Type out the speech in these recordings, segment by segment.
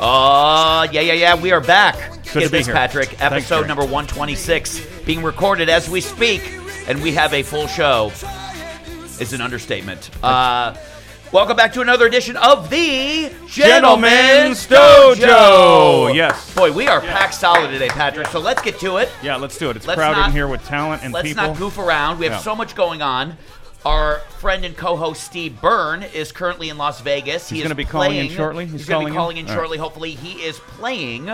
Uh, yeah, yeah, yeah. We are back. Good Get to be this, here. Patrick. Episode Jerry. number 126 being recorded as we speak, and we have a full show. Is an understatement. Uh, welcome back to another edition of the Gentleman's Gentleman's Dojo. Dojo. Yes. Boy, we are packed solid today, Patrick. So let's get to it. Yeah, let's do it. It's Let's crowded not- in here with talent and people. Let's not goof around. We have Yeah. so much going on. Our friend and co-host Steve Byrne is currently in Las Vegas. He's is gonna be calling in shortly? He's, He's going to be calling in right. shortly. Hopefully, he is playing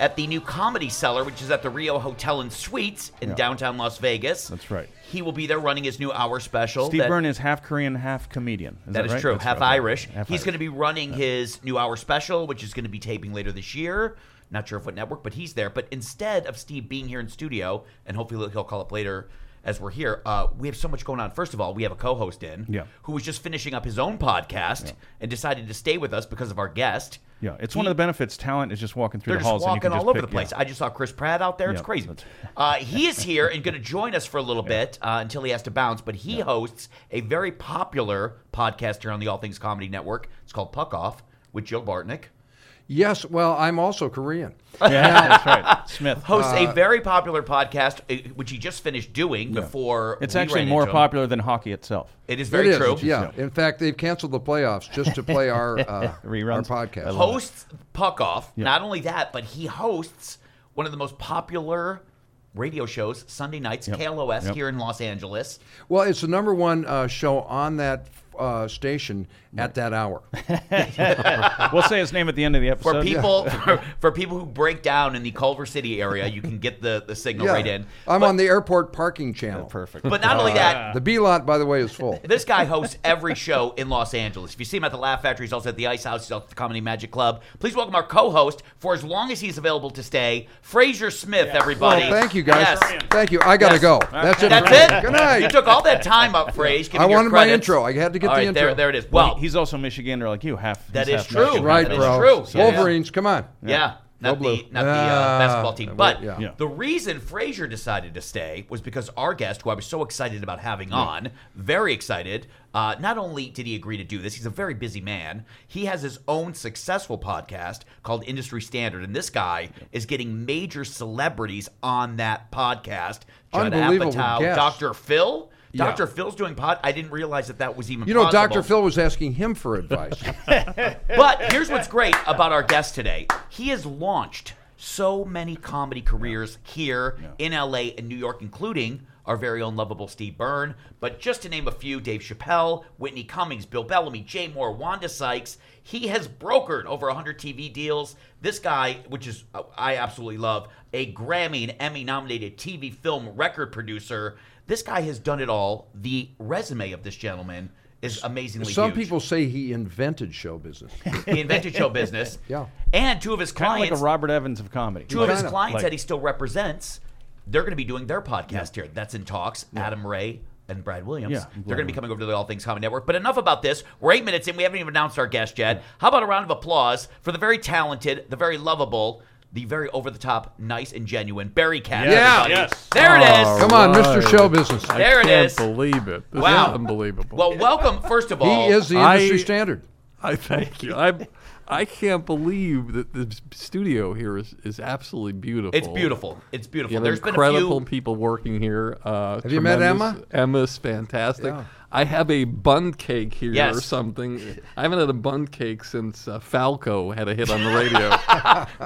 at the new Comedy Cellar, which is at the Rio Hotel and Suites in Yeah. downtown Las Vegas. That's right. He will be there running his new hour special. Steve that- Byrne is half Korean, half comedian. Is that that is right? true. That's Half right. Irish. Half he's going to be running his new hour special, which is going to be taping later this year. Not sure of what network, but he's there. But instead of Steve being here in studio, and hopefully he'll call up later as we're here, uh, we have so much going on. First of all, we have a co-host in Yeah. who was just finishing up his own podcast and decided to stay with us because of our guest. Yeah, it's He- one of the benefits. Talent is just walking through They're the just halls and you walking just all over pick- the place. yeah. I just saw Chris Pratt out there. It's Yeah, crazy. Uh, he is here and going to join us for a little bit uh, until he has to bounce. But he hosts a very popular podcast here on the All Things Comedy Network. It's called Puck Off with Joe Bartnick. Yes, well, I'm also Korean. Yeah, that's right. Smith. Hosts a very popular podcast, uh, which he just finished doing before. It's we actually ran more into him. popular than hockey itself. It is very It is, true. Yeah. In fact, they've canceled the playoffs just to play our uh, our Reruns. I podcast. love Hosts Puck Off. Not only that, but he hosts one of the most popular radio shows Sunday nights, Yep. KLOS Yep. here in Los Angeles. Well, it's the number one uh, show on that uh, station at that hour. We'll say his name at the end of the episode. For people, for, for people who break down in the Culver City area, you can get the, the signal right in. I'm but, on the airport parking channel. Perfect. But not only uh, that, The B lot, by the way, is full. This guy hosts every show in Los Angeles. If you see him at the Laugh Factory, he's also at the Ice House, he's also at the Comedy Magic Club. Please welcome our co-host for as long as he's available to stay, Frazer Smith. Everybody, Well, thank you guys. Yes. Thank you. I gotta Yes. go. That's it. That's it. Good night. You took all that time up, Frazer. I me your wanted my intro. I had to get All the right, There, intro. there it is. well, Well, he's also a Michigander like you. Half. that is half true. Michigan. right, That is bro. true. Yeah, yeah. Wolverines, come on. Yeah. Not Go the blue. not the uh, basketball team, but yeah. Yeah. the reason Frazer decided to stay was because our guest, who I was so excited about having on, very excited. Uh, not only did he agree to do this, he's a very busy man. He has his own successful podcast called Industry Standard, and this guy is getting major celebrities on that podcast. Judd Unbelievable Apatow. Dr. Phil. Yeah. Dr. Phil's doing pod. I didn't realize that that was even. You know, possible. Dr. Phil was asking him for advice. But here's what's great about our guest today. He has launched so many comedy careers here in LA and New York, including our very own lovable Steve Byrne. But just to name a few Dave Chappelle, Whitney Cummings, Bill Bellamy, Jay Mohr, Wanda Sykes. He has brokered over 100 TV deals. This guy, which is, uh, I absolutely love, a Grammy and Emmy nominated TV film record producer. This guy has done it all. The resume of this gentleman is amazingly Some huge. people say he invented show business. He invented show business. Yeah. And two of his clients. Kind of clients, like a Robert Evans of comedy. two of his clients Like- that he still represents, they're going to be doing their podcast here. That's in talks. Adam Ray and Brad Williams. Yeah, they're going to be coming over to the All Things Comedy Network. But enough about this. We're eight minutes in. We haven't even announced our guest yet. How about a round of applause for the very talented, the very lovable, the very over the top, nice and genuine Barry Katz. Yeah. Yes. There it is. Come on, Mr. Right. Show Business. I There it can't is. believe it. This Wow. is unbelievable. Well, welcome, first of all. He is the I- industry standard. I thank you. I I can't believe that the s- studio here is, is absolutely beautiful. It's beautiful. It's beautiful. You have There's been a incredible few. people working here. Uh, Have you met. Emma? Emma's fantastic. Yeah. I have a bun cake here Yes. or something. I haven't had a bun cake since uh, Falco had a hit on the radio.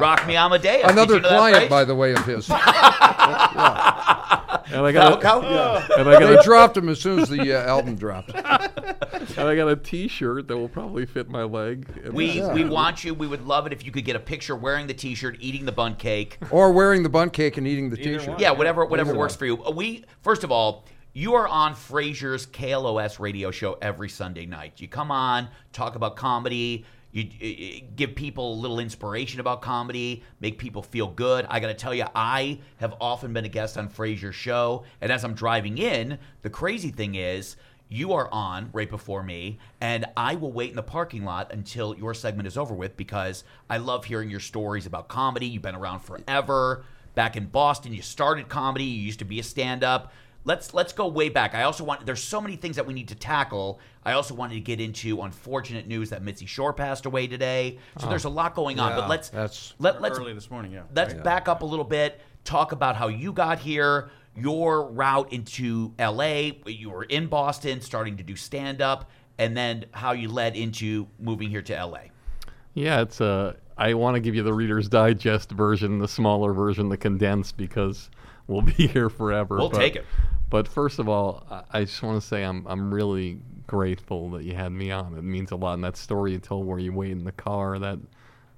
Rock Me Amadeus. Another you know client, by the way, of his. and I got a, Falco? and I got They a dropped him as soon as the uh, album dropped. and I got a T-shirt that will probably fit my leg. We it's- we want you. We would love it if you could get a picture wearing the T-shirt, eating the bun cake. Or wearing the bun cake and eating the T-shirt. Yeah, whatever whatever Either works one. for you. Uh, We first of all, you are on Frazer's KLOS radio show every Sunday night. You come on, talk about comedy. You, uh, give people a little inspiration about comedy, make people feel good. I got to tell you, I have often been a guest on Frazer's show, and as I'm driving in, the crazy thing is. You are on right before me, and I will wait in the parking lot until your segment is over with because I love hearing your stories about comedy. You've been around forever back in Boston. You started comedy. You used to be a stand-up. Let's let's go way back. I also want there's so many things that we need to tackle. I also wanted to get into unfortunate news that Mitzi Shore passed away today. So there's a lot going on. Yeah, but let's that's- let, let's Early this morning, yeah. let's back up a little bit. Talk about how you got here, your route into L.A. You were in Boston, starting to do stand up, and then how you led into moving here to L.A. Yeah, it's a. I want to give you the Reader's Digest version, the smaller version, the condensed, because we'll be here forever. We'll but, take it. But first of all, I- I just want to say I'm I'm really grateful that you had me on. It means a lot. And that story you told where you wait in the car, that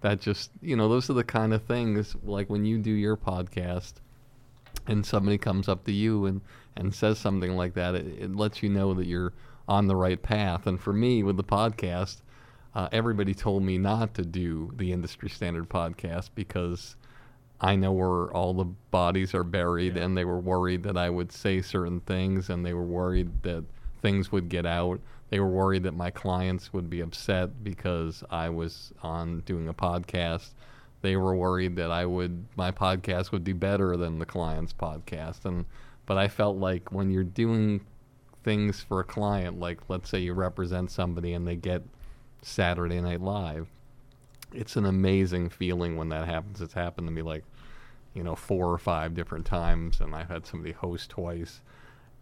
that just you know those are the kind of things like when you do your podcast and somebody comes up to you and, and says something like that, it, it lets you know that you're on the right path. And for me, with the podcast, uh, everybody told me not to do the industry standard podcast because I know where all the bodies are buried, and they were worried that I would say certain things, and they were worried that things would get out. They were worried that my clients would be upset because I was on doing a podcast. They were worried that I would my podcast would do better than the client's podcast, and but I felt like when you're doing things for a client, like let's say you represent somebody and they get Saturday Night Live, it's an amazing feeling when that happens. It's happened to me like, you know, four or five different times, and I've had somebody host twice.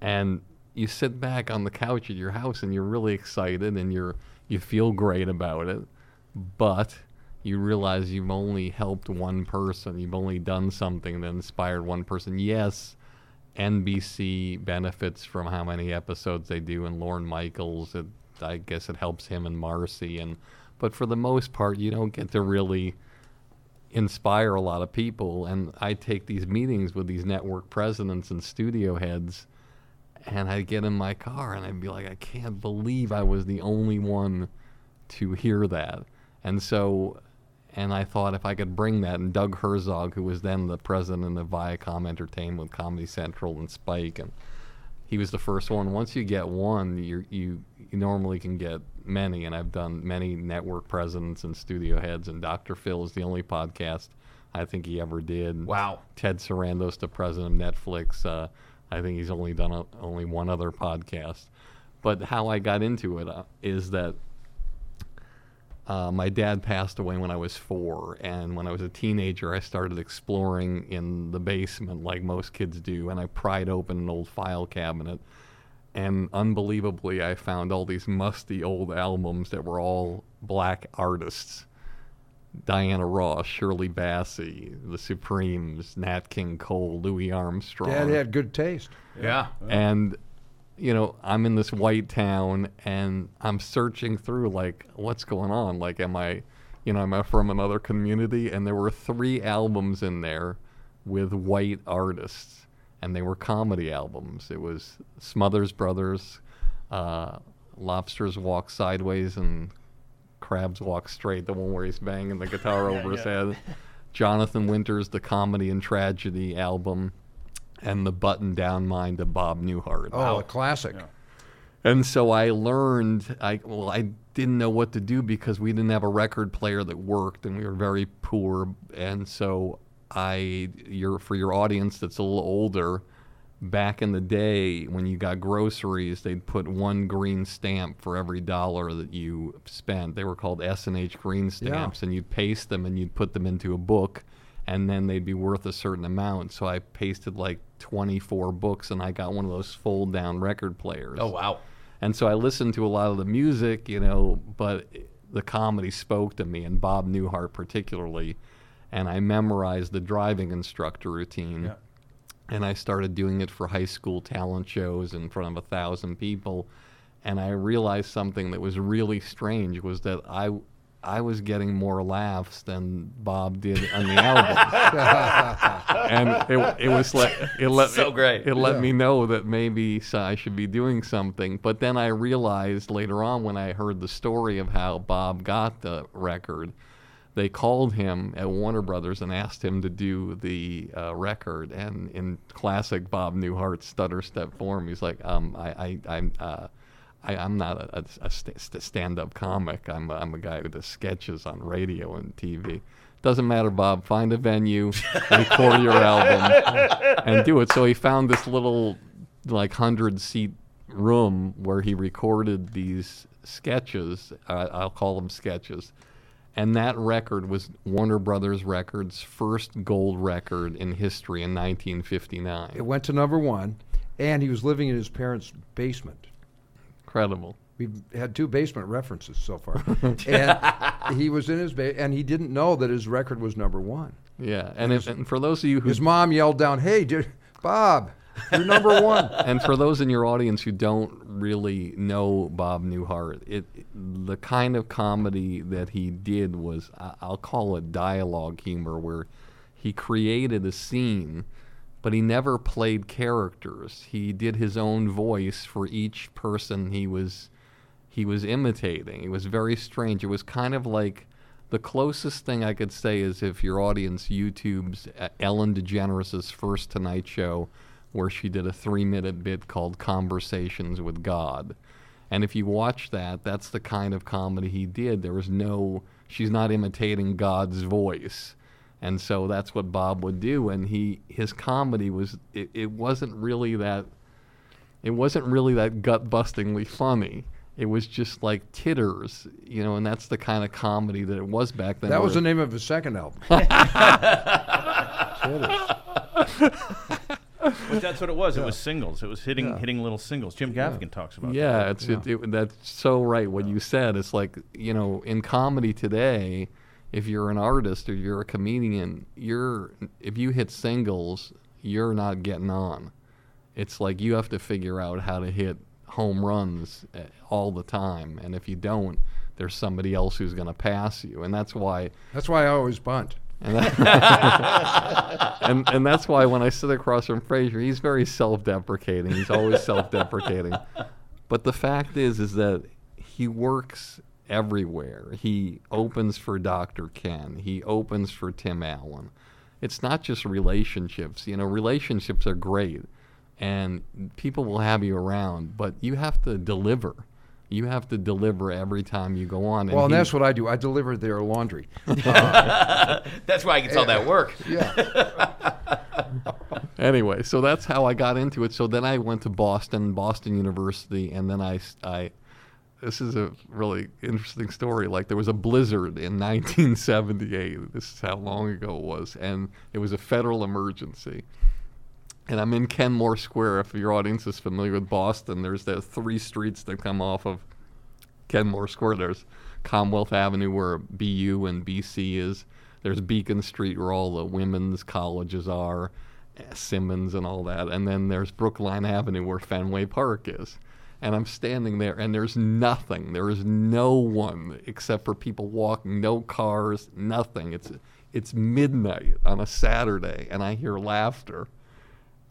And you sit back on the couch at your house and you're really excited and you're you feel great about it, but you realize you've only helped one person. You've only done something that inspired one person. Yes, NBC benefits from how many episodes they do, and Lorne Michaels. It, I guess it helps him and Marcy, and but for the most part, you don't get to really inspire a lot of people. And I take these meetings with these network presidents and studio heads, and I'd get in my car and I'd be like, I can't believe I was the only one to hear that. And so, and I thought if I could bring that, and Doug Herzog, who was then the president of Viacom Entertainment Comedy Central and Spike, and he was the first one. Once you get one, you you normally can get many, and I've done many network presidents and studio heads. And Dr. Phil is the only podcast I think he ever did. Wow. Ted Sarandos, the president of Netflix. Uh, I think he's only done a, only one other podcast. But how I got into it uh, is that uh, my dad passed away when I was four, and when I was a teenager, I started exploring in the basement like most kids do, and I pried open an old file cabinet, and unbelievably, I found all these musty old albums that were all black artists. Diana Ross, Shirley Bassey, The Supremes, Nat King Cole, Louis Armstrong. Dad had good taste. Yeah. And you know, I'm in this white town and I'm searching through like what's going on? Like am I you know, am I from another community? And there were three albums in there with white artists and they were comedy albums. It was Smothers Brothers, uh, Lobsters Walk Sideways and Crabs Walk Straight, the one where he's banging the guitar over his head. Jonathan Winters, the comedy and tragedy album, and the button down mind of Bob Newhart. Oh, a classic. And so I learned. I well, I didn't know what to do because we didn't have a record player that worked, and we were very poor. And so I, your for your audience that's a little older, back in the day when you got groceries, they'd put one green stamp for every dollar that you spent. They were called S and H green stamps, and you'd paste them and you'd put them into a book, and then they'd be worth a certain amount. So I pasted like 24 books, and I got one of those fold down record players. Oh wow. And so I listened to a lot of the music, you know, but the comedy spoke to me, and Bob Newhart particularly. And I memorized the driving instructor routine. And I started doing it for high school talent shows in front of a thousand people. And I realized something that was really strange was that I, I was getting more laughs than Bob did on the album. and it, it was like it let So it- great. It let me know that maybe I should be doing something. But then I realized later on when I heard the story of how Bob got the record, they called him at Warner Brothers and asked him to do the uh, record. And in classic Bob Newhart stutter step form, he's like, um, I, I, I'm. Uh, I, I'm not a, a, a st- st- stand-up comic. I'm a, I'm a guy who does sketches on radio and TV. Doesn't matter, Bob. Find a venue, record your album, and do it. So he found this little like hundred seat room where he recorded these sketches. Uh, I'll call them sketches. And that record was Warner Brothers Records' first gold record in history in 1959. It went to number one, and he was living in his parents' basement. Incredible. We've had two basement references so far, and he was in his ba- and he didn't know that his record was number one. Yeah, and, if, and for those of you who His mom yelled down, "Hey, dude, Bob, you're number one." and for those in your audience who don't really know Bob Newhart, it the kind of comedy that he did was I'll call it dialogue humor, where he created a scene, but he never played characters. He did his own voice for each person he was he was imitating. It was very strange. It was kind of like the closest thing I could say is if your audience YouTube's uh, Ellen DeGeneres' first Tonight Show, where she did a three-minute bit called "Conversations with God," and if you watch that, that's the kind of comedy he did. There was no, she's not imitating God's voice, and so that's what Bob would do. And he, his comedy was, it, it wasn't really that it wasn't really that gut bustingly funny. It was just like titters, you know, and that's the kind of comedy that it was back then. That was the name of his second album. But that's what it was. It was singles. It was hitting hitting little singles. Jim Gaffigan talks about Yeah, that. it's It, it, that's so right what you said. It's like you know, in comedy today, if you're an artist or you're a comedian, you're if you hit singles, you're not getting on. It's like you have to figure out how to hit home runs uh, all the time, and if you don't, there's somebody else who's going to pass you, and that's why That's why I always bunt. And, that- and and that's why when I sit across from Frazer, he's very self-deprecating. He's always self-deprecating. But the fact is, is that he works everywhere. He opens for Dr. Ken. He opens for Tim Allen. It's not just relationships. You know, relationships are great, and people will have you around, but you have to deliver. You have to deliver every time you go on. Well, and he- that's what I do. I deliver their laundry. Uh, that's why I can sell that work. Yeah. anyway, so that's how I got into it. So then I went to Boston, Boston University, and then I, I this is a really interesting story. Like there was a blizzard in 1978. This is how long ago it was, and it was a federal emergency. And I'm in Kenmore Square. If your audience is familiar with Boston, there's the three streets that come off of Kenmore Square. There's Commonwealth Avenue where BU and BC is. There's Beacon Street where all the women's colleges are, Simmons and all that. And then there's Brookline Avenue where Fenway Park is. And I'm standing there and there's nothing. There is no one except for people walking, no cars, nothing. It's it's midnight on a Saturday and I hear laughter.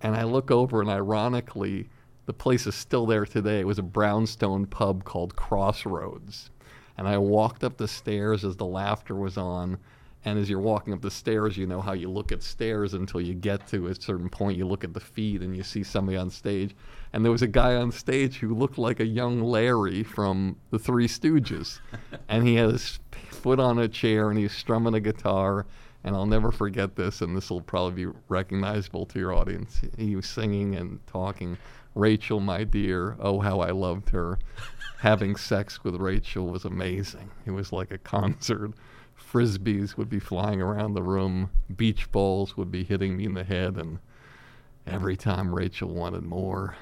And I look over, and ironically, the place is still there today. It was a brownstone pub called Crossroads. And I walked up the stairs as the laughter was on. And as you're walking up the stairs, you know how you look at stairs until you get to a certain point. You look at the feed and you see somebody on stage. And there was a guy on stage who looked like a young Larry from the Three Stooges. and he had his foot on a chair and he's strumming a guitar. And I'll never forget this, and this will probably be recognizable to your audience. He was singing and talking, Rachel, my dear, oh, how I loved her. Having sex with Rachel was amazing. It was like a concert. Frisbees would be flying around the room, beach balls would be hitting me in the head, and every time Rachel wanted more,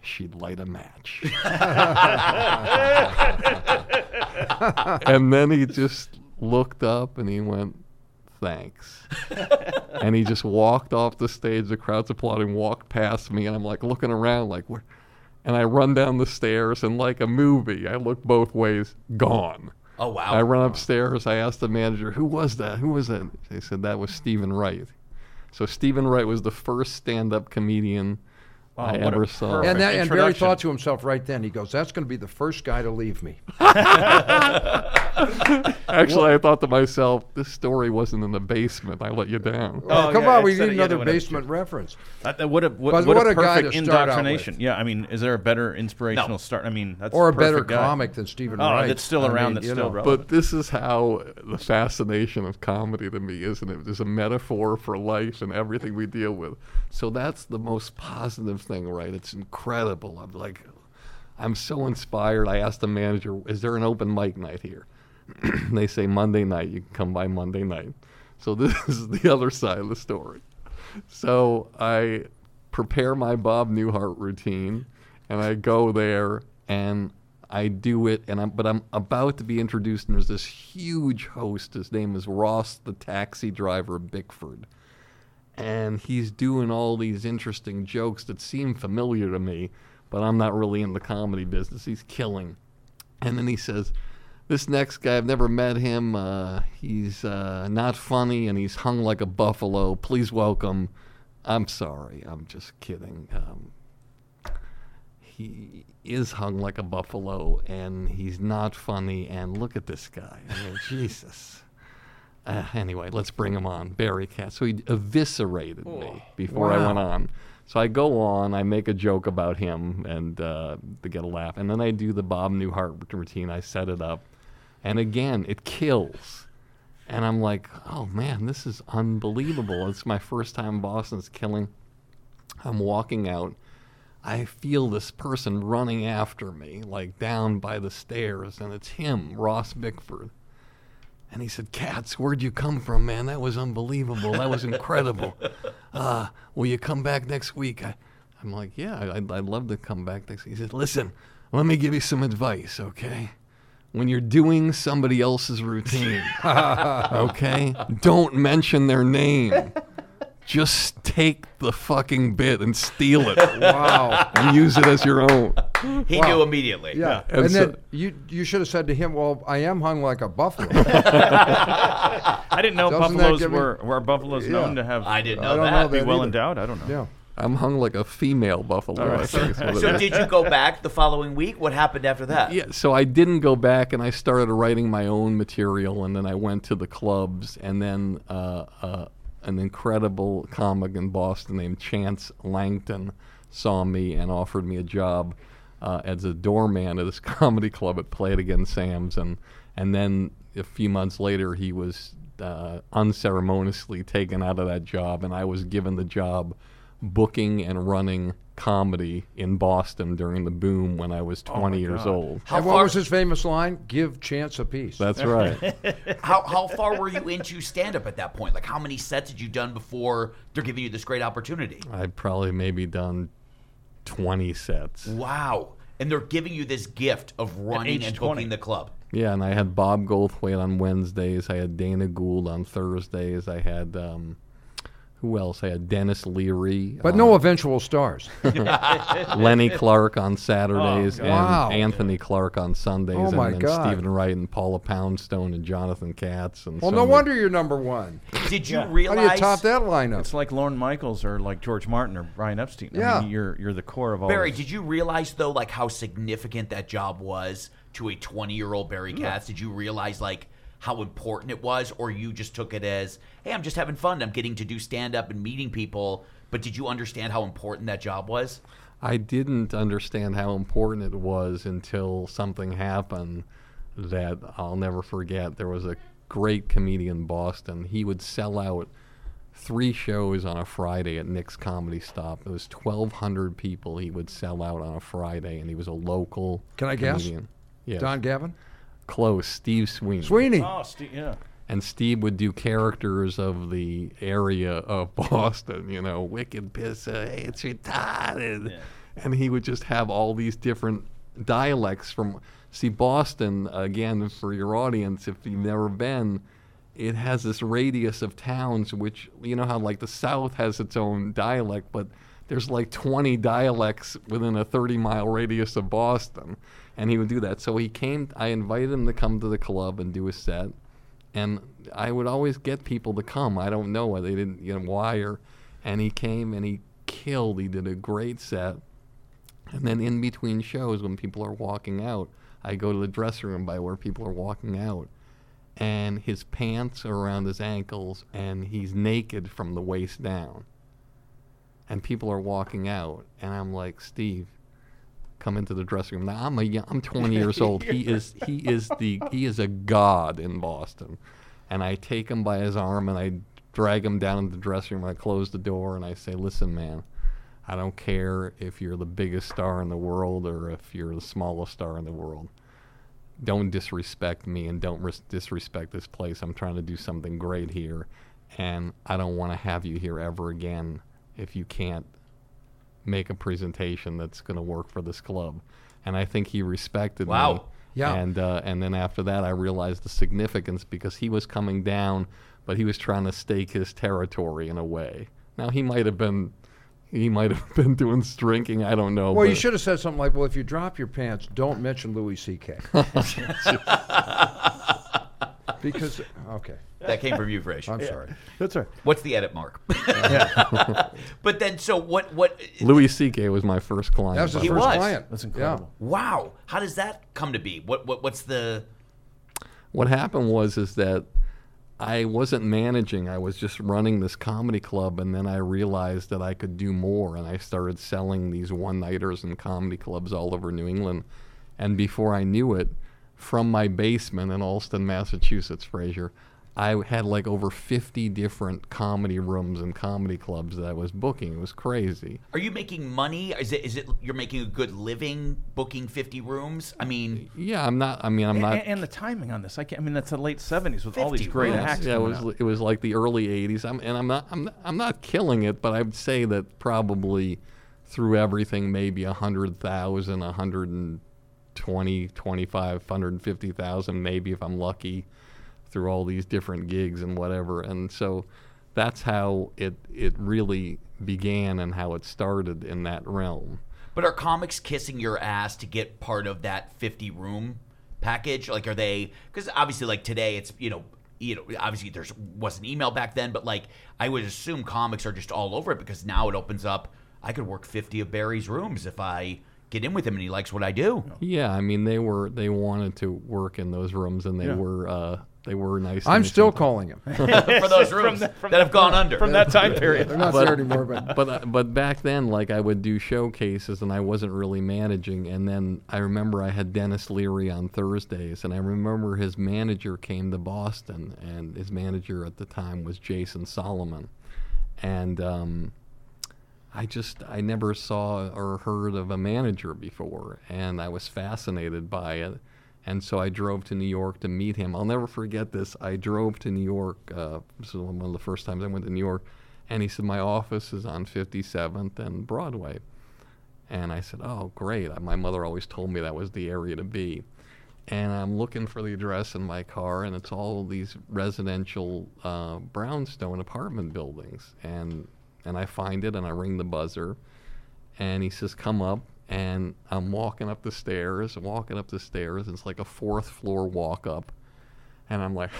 she'd light a match. and then he just looked up and he went, thanks. and he just walked off the stage. The crowd's applauding, walked past me, and I'm like looking around, like, where? And I run down the stairs, and like a movie, I look both ways, gone. Oh wow. I run upstairs. I asked the manager, "Who was that? Who was that?" They said that was Steven Wright. So Steven Wright was the first stand-up comedian Wow, I what a ever saw. And, that, and Barry thought to himself right then, he goes, that's going to be the first guy to leave me. Actually, I thought to myself, this story wasn't in the basement. I let you down. Oh, Come yeah, on, we need another they went up basement reference. Uh, uh, what a what, what what a a guy perfect to start out indoctrination. with. Yeah, I mean, is there a better inspirational No. start? I mean, that's Or a the better guy. comic than Steven Oh, Wright. that's still I around, mean, that's still know. relevant. But this is how the fascination of comedy to me, isn't it? There's a metaphor for life and everything we deal with. So that's the most positive of thing, right? It's incredible. I'm like, I'm so inspired. I asked the manager, "Is there an open mic night here?" they say Monday night. You can come by Monday night. So this is the other side of the story. So I prepare my Bob Newhart routine, and I go there and I do it, and I'm but I'm about to be introduced, and there's this huge host. His name is Ross, the taxi driver of Bickford, and he's doing all these interesting jokes that seem familiar to me, but I'm not really in the comedy business. He's killing, and then he says. This next guy, I've never met him. Uh, he's uh, not funny and he's hung like a buffalo. Please welcome. I'm sorry, I'm just kidding. Um, he is hung like a buffalo and he's not funny. And look at this guy. I mean, Jesus. Uh, anyway, let's bring him on. Barry Katz. So he eviscerated me before I went on. So I go on, I make a joke about him and uh, to get a laugh. And then I do the Bob Newhart routine. I set it up. And again, it kills. And I'm like, oh man, this is unbelievable. It's my first time in Boston. It's killing. I'm walking out. I feel this person running after me, like down by the stairs, and it's him, Ross Bickford. And he said, Katz, where'd you come from, man? That was unbelievable. That was incredible. Uh, will you come back next week? I, I'm like, yeah, I'd, I'd love to come back next week. He said, listen, let me give you some advice, okay? When you're doing somebody else's routine, okay, don't mention their name. Just take the fucking bit and steal it Wow. and use it as your own. He Wow. knew immediately. Yeah. And And, so- then you you should have said to him, "Well, I am hung like a buffalo." I didn't know Doesn't buffaloes give me- were were buffaloes Yeah. known to have. I didn't I know don't that. know be well either. endowed. I don't know. yeah. I'm hung like a female buffalo. All right. I think is what it So did you go back the following week? What happened after that? Yeah, so I didn't go back, and I started writing my own material, and then I went to the clubs, and then uh, uh, an incredible comic in Boston named Chance Langton saw me and offered me a job uh, as a doorman at this comedy club at Play It Again Sam's, and and then a few months later he was uh, unceremoniously taken out of that job, and I was given the job booking and running comedy in Boston during the boom when I was 20 years God. old. How and what far, was his famous line? Give chance a piece. That's right. how, how far were you into stand up at that point? Like, how many sets had you done before they're giving you this great opportunity? I'd probably maybe done 20 sets. Wow. And they're giving you this gift of running and 20. booking the club. Yeah, and I had Bob Goldthwait on Wednesdays. I had Dana Gould on Thursdays. I had um, who else? I had Denis Leary. but on- no uh, eventual stars. Lenny Clarke on Saturdays oh, God. and Wow. Anthony Clark on Sundays, Oh, and my then God. Steven Wright and Paula Poundstone and Jonathan Katz. And well, so no many- wonder you're number one. Did you Yeah. How do you top that lineup? It's like Lorne Michaels or like George Martin or Brian Epstein. I Yeah. mean, you're you're the core of all. Barry, this. did you realize though, like how significant that job was to a 20 year old Barry Katz? Did you realize like how important it was, or you just took it as, hey, I'm just having fun. I'm getting to do stand up and meeting people. But did you understand how important that job was? I didn't understand how important it was until something happened that I'll never forget. There was a great comedian in Boston. He would sell out three shows on a Friday at Nick's Comedy Stop. It was 1,200 people he would sell out on a Friday, and he was a local Can I guess? comedian. Yeah, Don Gavin? Close. Steve Sweeney. Sweeney. Ah, oh, Steve, yeah. and Steve would do characters of the area of Boston, you know, wicked pissa, hey, uh, it's retarded. And he would just have all these different dialects from see Boston again for your audience if you've never been it has this radius of towns which you know how like the south has its own dialect but there's like 20 dialects within a 30 mile radius of Boston and he would do that. So he came I invited him to come to the club and do a set. And I would always get people to come. I don't know why they didn't, you know, why and he came and he killed. He did a great set, and then in between shows when people are walking out, I go to the dressing room by where people are walking out, and his pants are around his ankles, and he's naked from the waist down, and people are walking out, and I'm like, Steve, come into the dressing room. Now I'm a I'm 20 years old. He is he is the he is a god in Boston, and I take him by his arm and I drag him down into the dressing room. And I close the door and I say, "Listen, man, I don't care if you're the biggest star in the world or if you're the smallest star in the world. Don't disrespect me and don't ris- disrespect this place. I'm trying to do something great here, and I don't want to have you here ever again if you can't make a presentation that's going to work for this club. And I think he respected me. Wow. Yeah. And uh, and then after that, I realized the significance because he was coming down, but he was trying to stake his territory in a way. Now he might have been, he might have been doing drinking. I don't know. Well, you should have said something like, "Well, if you drop your pants, don't mention Louis C.K." because okay, That came from you, Frazer. I'm sorry. That's right. What's the edit mark? but then, so what? What? Louis C.K. was my first client. That was his He by first was. client. That's Yeah. incredible. Wow. How does that come to be? What? What? What's the? what happened was is that I wasn't managing. I was just running this comedy club, and then I realized that I could do more, and I started selling these one-nighters in comedy clubs all over New England. And before I knew it, from my basement in Allston, Massachusetts, Frazer, I had like over 50 different comedy rooms and comedy clubs that I was booking. It was crazy. Are you making money? Is it? Is it? You're making a good living booking 50 rooms? I mean, Yeah, I'm not. I mean, I'm not. And, and the timing on this, I, can't, I mean, that's the late '70s with all these great rooms. acts. Yeah, it was out. it was like the early '80s. I'm, and I'm not I'm not, I'm not killing it, but I would say that probably through everything, maybe a hundred thousand, a hundred and twenty, twenty-five, hundred and fifty thousand, maybe if I'm lucky, through all these different gigs and whatever. And so that's how it it really began and how it started in that realm. but are comics kissing your ass to get part of that 50 room package? Like, are they? Because obviously, like today, it's you know. You know, obviously there's wasn't email back then, but like I would assume comics are just all over it because now it opens up. I could work 50 of Barry's rooms if I get in with him and he likes what I do. Yeah, I mean they were they wanted to work in those rooms and they Yeah. were uh, they were nice. I'm still calling him. for those rooms that- from that have gone under. from that time period. They're not there anymore, but but uh, but back then, like I would do showcases and I wasn't really managing. And then I remember I had Denis Leary on Thursdays, and I remember his manager came to Boston, and his manager at the time was Jason Solomon, and um, I just I never saw or heard of a manager before, and I was fascinated by it. And so I drove to New York to meet him. I'll never forget this. I drove to New York. Uh, this was one of the first times I went to New York, and he said my office is on 57th and Broadway. And I said, "Oh, great! My mother always told me that was the area to be." And I'm looking for the address in my car, and it's all these residential uh, brownstone apartment buildings. And and I find it, and I ring the buzzer, and he says, "Come up." And I'm walking up the stairs, walking up the stairs. And it's like a fourth floor walk up, and I'm like,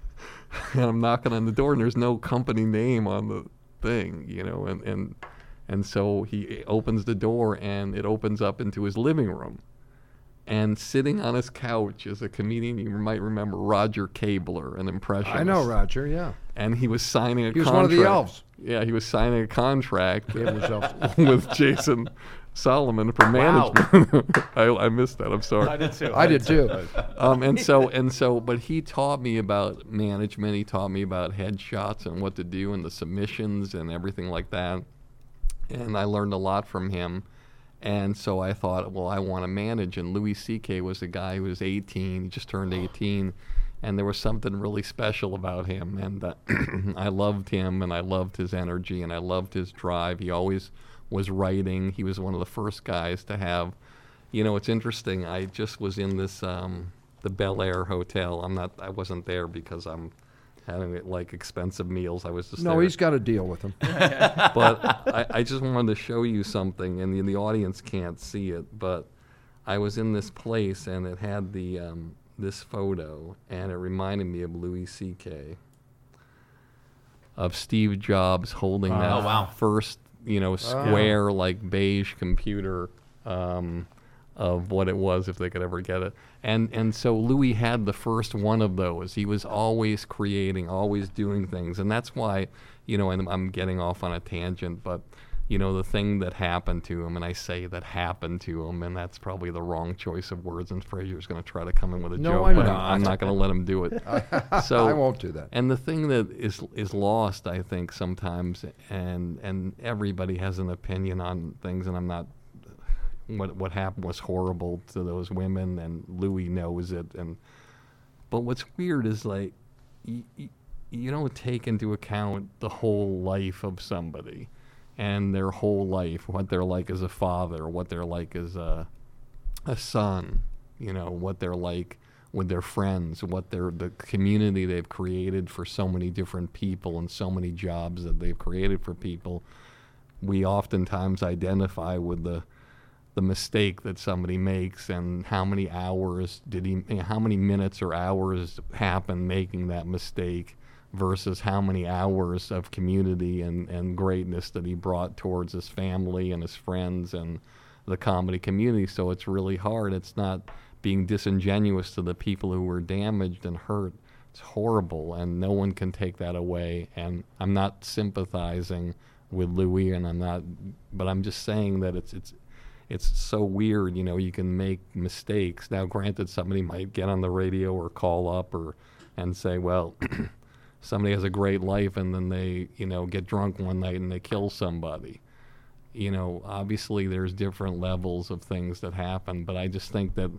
and I'm knocking on the door, and there's no company name on the thing, you know, and and and so he opens the door, and it opens up into his living room. And sitting on his couch is a comedian you might remember, Roger Kabler, an impressionist. I know Roger. Yeah, And he was signing a He was contract. one of the elves. Yeah, he was signing a contract with Jason Solomon for Wow. management. I, I missed that. I'm sorry. I did too. I did too. Um, and so and so, but he taught me about management. He taught me about headshots and what to do and the submissions and everything like that. And I learned a lot from him. And so I thought, well, I want to manage. And Louis C.K. was a guy who was 18. He just turned 18. And there was something really special about him. And uh, I loved him and I loved his energy and I loved his drive. He always was writing. He was one of the first guys to have you know, it's interesting. I just was in this um, the Bel Air Hotel. I'm not. I wasn't there because I'm having like expensive meals. I was just No, there. he's got to deal with him. but I, I just wanted to show you something, and the, the audience can't see it. But I was in this place, and it had the um, this photo, and it reminded me of Louis C.K. of Steve Jobs holding that Oh, wow. first, you know, square like beige computer um, of what it was if they could ever get it. And and so Louis had the first one of those. He was always creating, always doing things, and that's why, you know, and I'm getting off on a tangent, but you know, the thing that happened to him, and I say that happened to him, and that's probably the wrong choice of words. And Frazer's going to try to come in with a No, joke, I'm but not. I'm not going to let him do it. so I won't do that. And the thing that is is lost, I think, sometimes, and and everybody has an opinion on things, and I'm not. What what happened was horrible to those women, and Louis knows it. And but what's weird is like, you, you don't take into account the whole life of somebody, and their whole life, what they're like as a father, what they're like as a a son, you know, what they're like with their friends, what they're the community they've created for so many different people and so many jobs that they've created for people. We oftentimes identify with the the mistake that somebody makes and how many hours did he you know, how many minutes or hours happen making that mistake versus how many hours of community and, and greatness that he brought towards his family and his friends and the comedy community. So it's really hard. It's not being disingenuous to the people who were damaged and hurt. It's horrible and no one can take that away. And i'm not sympathizing with louis and i'm not but i'm just saying that it's it's it's so weird, you know, you can make mistakes. Now, granted, somebody might get on the radio or call up or and say, well, somebody has a great life and then they, you know, get drunk one night and they kill somebody. You know, obviously there's different levels of things that happen, but I just think that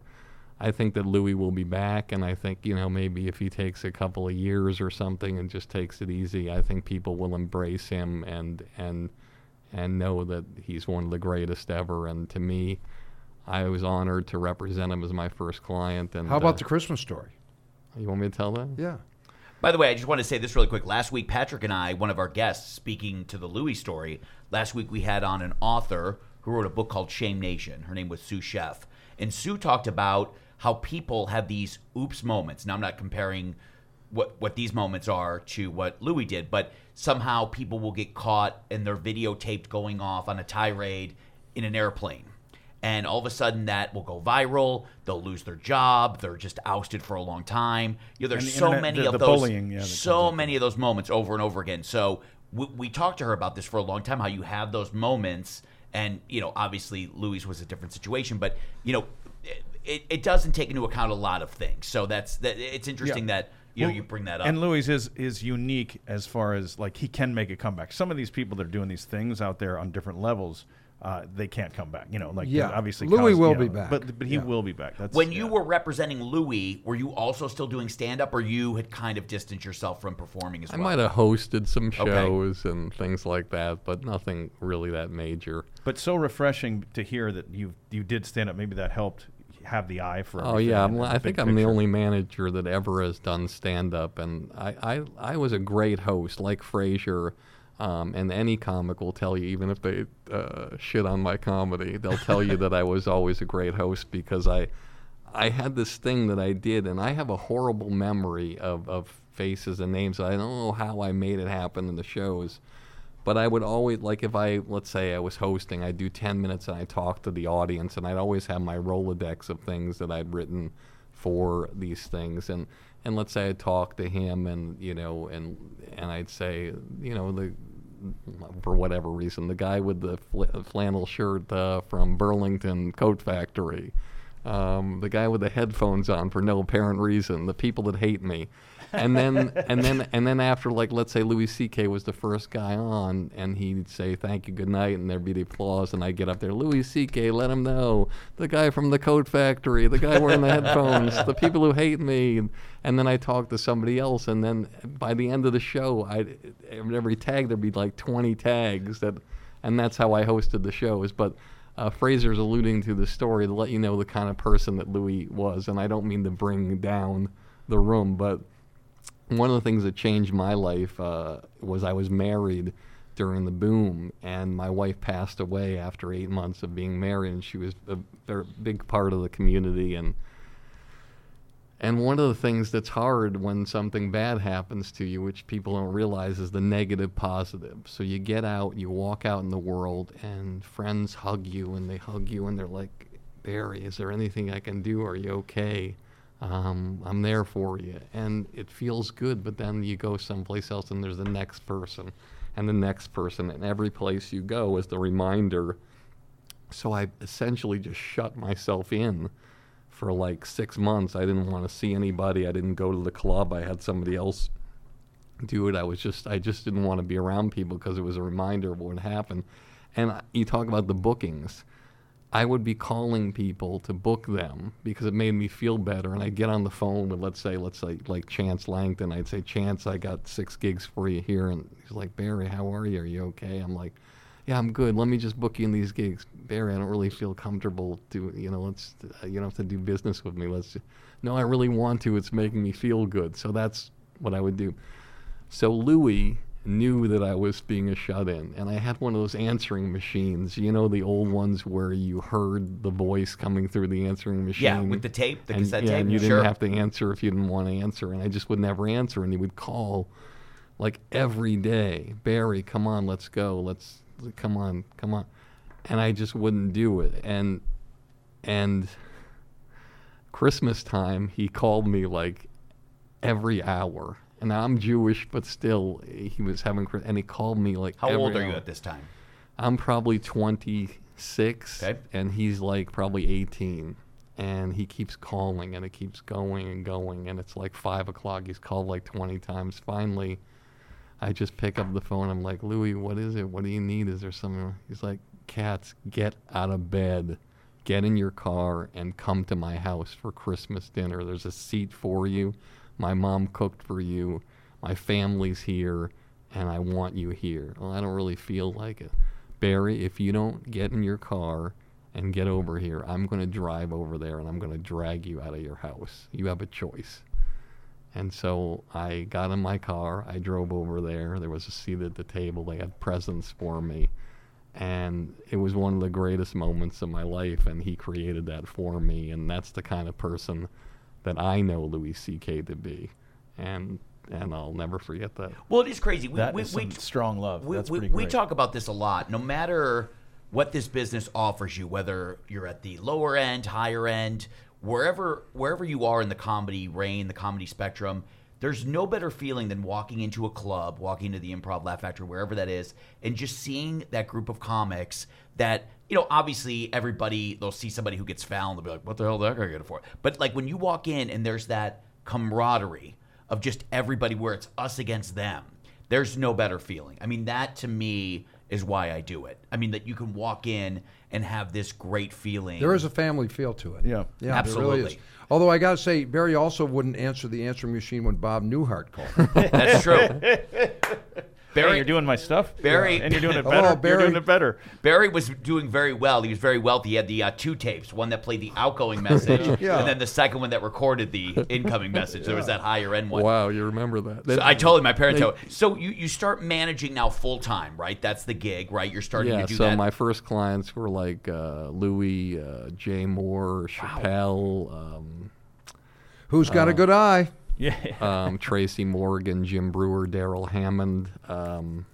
I think that Louis will be back and I think, you know, maybe if he takes a couple of years or something and just takes it easy, I think people will embrace him and and and know that he's one of the greatest ever. And to me, I was honored to represent him as my first client. And How about uh, the Christmas story? You want me to tell that? Yeah. By the way, I just want to say this really quick. Last week, Patrick and I, one of our guests, speaking to the Louis story, last week we had on an author who wrote a book called Shame Nation. Her name was Sue Scheff, And Sue talked about how people have these oops moments. Now, I'm not comparing what, what these moments are to what Louis did, but somehow people will get caught and they're videotaped going off on a tirade in an airplane. And all of a sudden, that will go viral. They'll lose their job. They're just ousted for a long time. You know, there's the so internet- many the- of the those. bullying, yeah, so many of those moments over and over again. So we, we talked to her about this for a long time. How you have those moments, and you know, obviously, Louis was a different situation, but you know, it, it, doesn't take into account a lot of things. So that's that. It's interesting Yeah. that you know you bring that up. And Louis is is unique as far as like he can make a comeback. Some of these people that are doing these things out there on different levels, uh, they can't come back. You know, like Yeah. obviously Louis Cos- will you be back. but but he Yeah. will be back. That's when you yeah. were representing Louis, were you also still doing stand up, or you had kind of distanced yourself from performing as I well? I might have hosted some Okay. shows and things like that, but nothing really that major. But so refreshing to hear that you you did stand up. Maybe that helped have the eye for. Oh yeah, I'm, I think I'm the only manager that ever has done stand up, and I, I I was a great host, like Frazer. Um, and any comic will tell you, even if they uh, shit on my comedy, they'll tell you that I was always a great host because I, I had this thing that I did, and I have a horrible memory of, of faces and names. I don't know how I made it happen in the shows, but I would always like if I let's say I was hosting, I'd do ten minutes and I talk to the audience, and I'd always have my rolodex of things that I'd written for these things, and and let's say I talk to him, and you know, and and I'd say, you know, the for whatever reason, the guy with the fl- flannel shirt uh, from Burlington Coat Factory, um, the guy with the headphones on for no apparent reason, the people that hate me, and then and then and then after like let's say Louis C.K. was the first guy on, and he'd say thank you, good night, and there'd be the applause, and I'd get up there, Louis C.K. Let him know, the guy from the Coat Factory, the guy wearing the headphones, the people who hate me, and, and then I talk to somebody else, and then by the end of the show, I every tag there'd be like 20 tags that, and that's how I hosted the shows, but uh, Frazer's alluding to the story to let you know the kind of person that Louis was, and I don't mean to bring down the room, but one of the things that changed my life uh, was I was married during the boom, and my wife passed away after eight months of being married, and she was a very big part of the community, and and one of the things that's hard when something bad happens to you, which people don't realize, is the negative positive. So you get out, you walk out in the world, and friends hug you, and they hug you, and they're like, Barry, is there anything I can do? Are you okay? Um, I'm there for you. And it feels good, but then you go someplace else, and there's the next person. and the next person, and every place you go is the reminder. So I essentially just shut myself in for like six months. I didn't want to see anybody. I didn't go to the club. I had somebody else do it. I was just I just didn't want to be around people because it was a reminder of what happened. And you talk about the bookings. I would be calling people to book them because it made me feel better. And I'd get on the phone with, let's say, let's say, like Chance Langton. I'd say, Chance, I got six gigs for you here. And he's like, Barry, how are you? Are you okay? I'm like, yeah, I'm good. Let me just book you in these gigs. Barry, I don't really feel comfortable doing. you know, let's, uh, you don't have to do business with me. Let's, just, no, I really want to. It's making me feel good. So that's what I would do. So Louis knew that I was being a shut in, and I had one of those answering machines, you know, the old ones where you heard the voice coming through the answering machine. Yeah, with the tape, the and, cassette yeah, tape. and you sure. didn't have to answer if you didn't want to answer, and I just would never answer, and he would call like every day, Barry, come on, let's go, let's come on, come on, and I just wouldn't do it, and and Christmas time, he called me like every hour. And I'm Jewish, but still, he was having, and he called me like. How old are you at this time? I'm probably 26, Okay. and he's like probably 18. And he keeps calling, and it keeps going and going, and it's like five o'clock. He's called like 20 times. Finally, I just pick up the phone. I'm like, Louis, what is it? What do you need? Is there something? He's like, Katz, get out of bed, get in your car, and come to my house for Christmas dinner. There's a seat for you. My mom cooked for you. My family's here, and I want you here. Well, I don't really feel like it. Barry, if you don't get in your car and get over here, I'm going to drive over there and I'm going to drag you out of your house. You have a choice. And so I got in my car. I drove over there. There was a seat at the table. They had presents for me. And it was one of the greatest moments of my life. And he created that for me. And that's the kind of person that I know Louis C.K. to be. And and I'll never forget that. Well, it is crazy. We, That we, is we, some strong love. we, That's we, pretty we talk about this a lot. No matter what this business offers you, whether you're at the lower end, higher end, wherever wherever you are in the comedy reign, the comedy spectrum, there's no better feeling than walking into a club, walking into the Improv Laugh Factory, wherever that is, and just seeing that group of comics that you know. Obviously, everybody they'll see somebody who gets found, they'll be like, "What the hell did that guy get it for?" But like when you walk in and there's that camaraderie of just everybody where it's us against them. There's no better feeling. I mean, that to me is why I do it. I mean, that you can walk in and have this great feeling. There is a family feel to it. Yeah. yeah, There really Absolutely. Although I got to say, Barry also wouldn't answer the answering machine when Bob Newhart called. That's true. Hey, Barry, you're doing my stuff. Barry- and you're doing it Oh, better. You're Barry. doing it better. Barry was doing very well. He was very wealthy. He had the uh, two tapes, one that played the outgoing message, Yeah. and then the second one that recorded the incoming message. There was that higher end one. Wow, you remember that? So I told him my parents. they- told- So you, you start managing now full time, right? That's the gig, right? You're starting yeah, to do so that. So my first clients were like uh, Louis, uh, Jay Mohr, Chappelle, um, Who's got a good eye? Yeah. um, Tracy Morgan, Jim Breuer, Darrell Hammond. Um,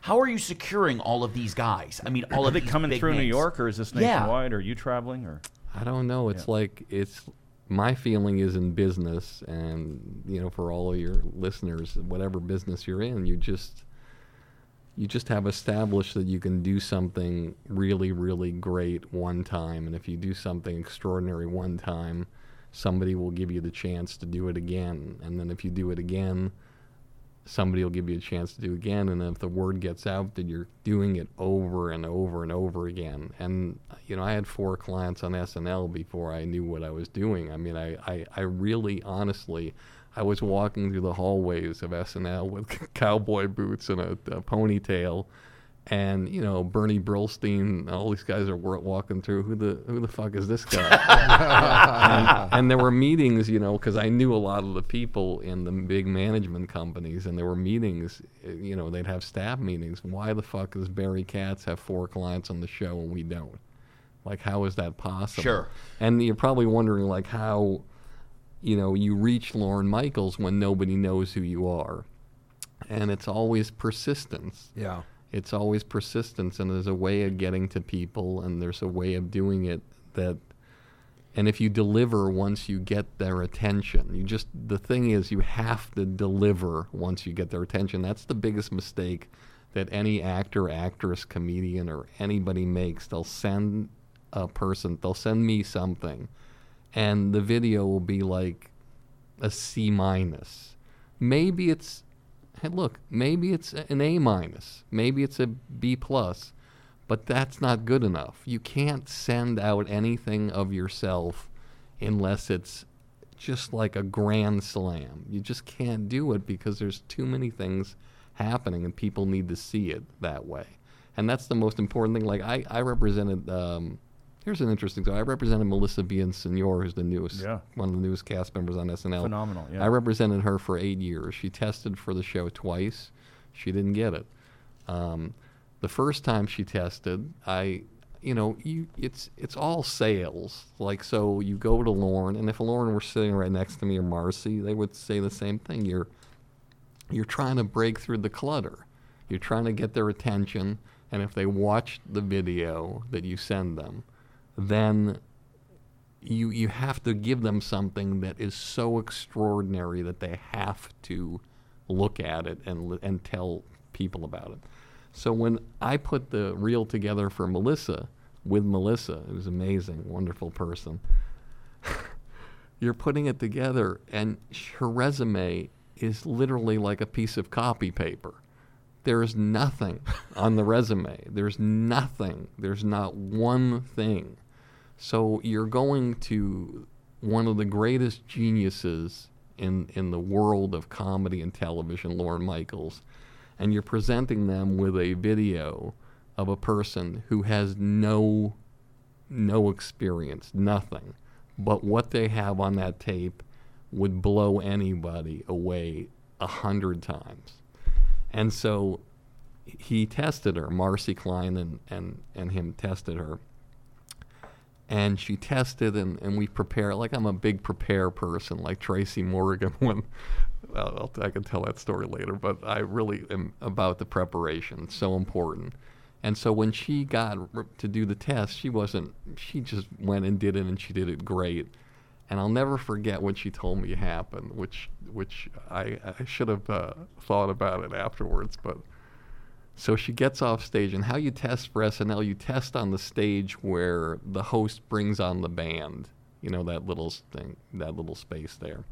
How are you securing all of these guys? I mean, all Are of they these coming big through New. York, or is this Yeah. nationwide? Or are you traveling? Or I don't know. It's like it's my feeling is in business, and you know, for all of your listeners, whatever business you're in, you just you just have established that you can do something really, really great one time, and if you do something extraordinary one time, somebody will give you the chance to do it again, and then if you do it again. Somebody will give you a chance to do it again, and if the word gets out that you're doing it over and over and over again, and you know, I had four clients on SNL before I knew what I was doing. I mean, I, I, I really, honestly, I was walking through the hallways of SNL with cowboy boots and a, a ponytail, and you know, Bernie Brillstein, all these guys are wa- walking through. Who the who the fuck is this guy? and, and there were meetings, you know, because I knew a lot of the people in the big management companies, and there were meetings. You know, they'd have staff meetings. Why the fuck does Barry Katz have four clients on the show and we don't? Like, how is that possible? Sure. And you're probably wondering, like, how, you know, you reach Lorne Michaels when nobody knows who you are. And it's always persistence. Yeah. It's always persistence, and there's a way of getting to people, and there's a way of doing it that. And if you deliver once you get their attention, you just the thing is you have to deliver once you get their attention. That's the biggest mistake that any actor, actress, comedian, or anybody makes. They'll send a person, they'll send me something, and the video will be like a C minus. Maybe it's, hey, look, maybe it's an A minus, maybe it's a B plus, but that's not good enough. You can't send out anything of yourself unless it's just like a grand slam. You just can't do it because there's too many things happening and people need to see it that way. And that's the most important thing. Like I, I represented. Um, here's an interesting thing. I represented Melissa Villaseñor, who's the newest, Yeah. one of the newest cast members on SNL. Phenomenal, yeah. I represented her for eight years. She tested for the show twice. She didn't get it. Um, the first time she tested, I, you know, you it's it's all sales. Like so, you go to Lorne, and if Lorne were sitting right next to me or Marci, they would say the same thing. You're you're trying to break through the clutter. You're trying to get their attention, and if they watch the video that you send them, then you you have to give them something that is so extraordinary that they have to look at it and and tell people about it. So when I put the reel together for Melissa with Melissa, it was amazing, wonderful person. You're putting it together, and her resume is literally like a piece of copy paper. There is nothing on the resume. There's nothing. There's not one thing. So you're going to one of the greatest geniuses in in the world of comedy and television, Lorne Michaels, and you're presenting them with a video of a person who has no no experience, nothing. But what they have on that tape would blow anybody away a hundred times. And so he tested her, Marci Klein and, and, and him tested her. And she tested, and, and we prepare. Like I'm a big prepare person, like Tracy Morgan. When I'll, I can tell that story later, but I really am about the preparation. It's so important. And so when she got to do the test, she wasn't. She just went and did it, and she did it great. And I'll never forget what she told me happened, which which I, I should have uh, thought about it afterwards. But so she gets off stage, and how you test for SNL, you test on the stage where the host brings on the band. You know that little thing, that little space there.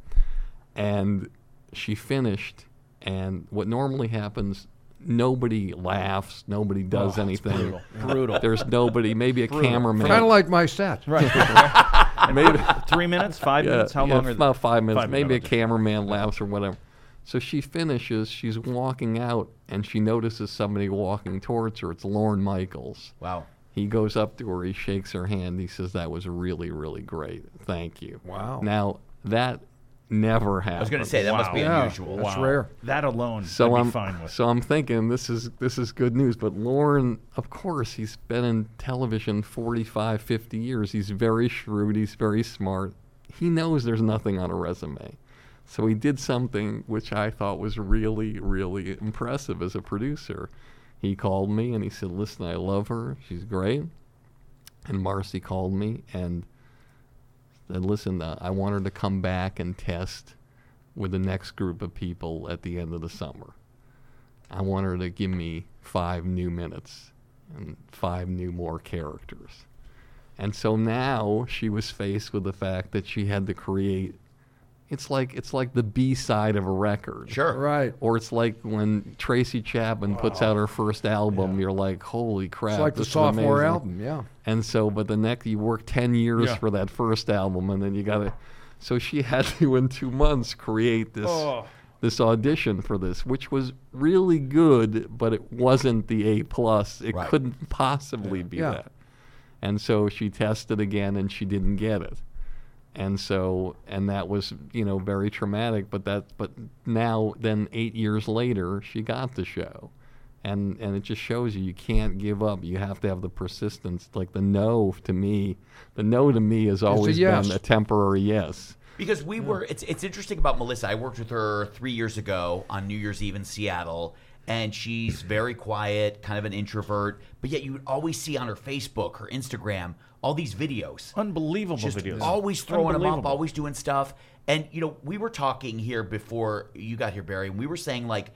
And she finished, and what normally happens, nobody laughs, nobody does Oh, anything. brutal. Brutal. There's nobody, maybe a Brutal. cameraman. Kind of like my set. Right. Maybe three minutes, five Yeah, minutes. How yeah, long are about five minutes. Five maybe minutes, a cameraman laughs or whatever. So she finishes. She's walking out, and she notices somebody walking towards her. It's Lorne Michaels. Wow. He goes up to her. He shakes her hand. He says, "That was really, really great. Thank you." Wow. Now that never happened. I was going to say that must be Wow. unusual. That's rare. That alone, So I'd I'm be fine with. so I'm thinking this is this is good news. But Lorne, of course, he's been in television 45, 50 years. He's very shrewd. He's very smart. He knows there's nothing on a resume. So he did something which I thought was really, really impressive as a producer. He called me and he said, "Listen, I love her. She's great." And Marci called me and said, "Listen, uh, I want her to come back and test with the next group of people at the end of the summer. I want her to give me five new minutes and five new more characters. And so now she was faced with the fact that she had to create it's like it's like the B side of a record. Sure. Right. Or it's like when Tracy Chapman puts out her first album, you're like, holy crap. It's like the this is sophomore amazing. album. Yeah. And so, but the next, you work 10 years Yeah. for that first album, and then you got to. So she had to, in two months, create this Oh. this audition for this, which was really good, but it wasn't the A plus. It Right. couldn't possibly be Yeah. that. And so she tested again, and she didn't get it. And so, and that was, you know, very traumatic. But that, but now, then eight years later, she got the show, and and it just shows you you can't give up. You have to have the persistence. Like the no to me, the no to me has always yes. been a temporary yes. Because we were, it's it's interesting about Melissa. I worked with her three years ago on New Year's Eve in Seattle, and she's very quiet, kind of an introvert. But yet, you would always see on her Facebook, her Instagram, all these videos. Unbelievable just videos. always throwing them up, always doing stuff. And you know, we were talking here before you got here, Barry, and we were saying like,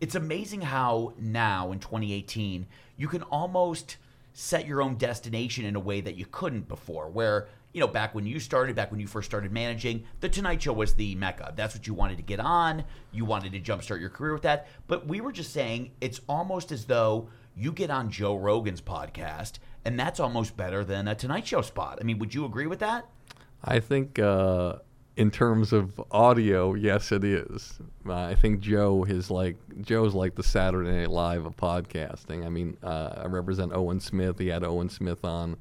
it's amazing how now in 2018 you can almost set your own destination in a way that you couldn't before. Where you know, back when you started, back when you first started managing, the Tonight Show was the mecca. That's what you wanted to get on. You wanted to jumpstart your career with that. But we were just saying it's almost as though you get on Joe Rogan's podcast, and that's almost better than a Tonight Show spot. I mean, would you agree with that? I think uh, in terms of audio, yes, it is. Uh, I think Joe is like Joe's like the Saturday Night Live of podcasting. I mean, uh, I represent Owen Smith. He had Owen Smith on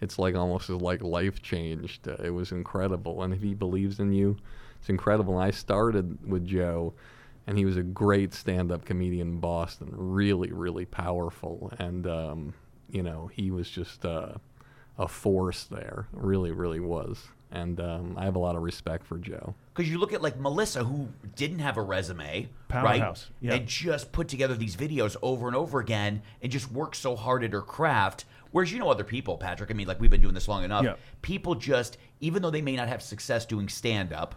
it's like almost as like life changed. It was incredible, and if he believes in you, it's incredible. And I started with Joe, and he was a great stand-up comedian in Boston, really, really powerful, and um, you know he was just uh, a force there. Really, really was. And um, I have a lot of respect for Joe. Because you look at like Melissa, who didn't have a resume, Powerhouse, right? yeah. And just put together these videos over and over again, and just worked so hard at her craft Whereas you know other people, Patrick. I mean, like we've been doing this long enough. Yeah. People just, even though they may not have success doing stand up,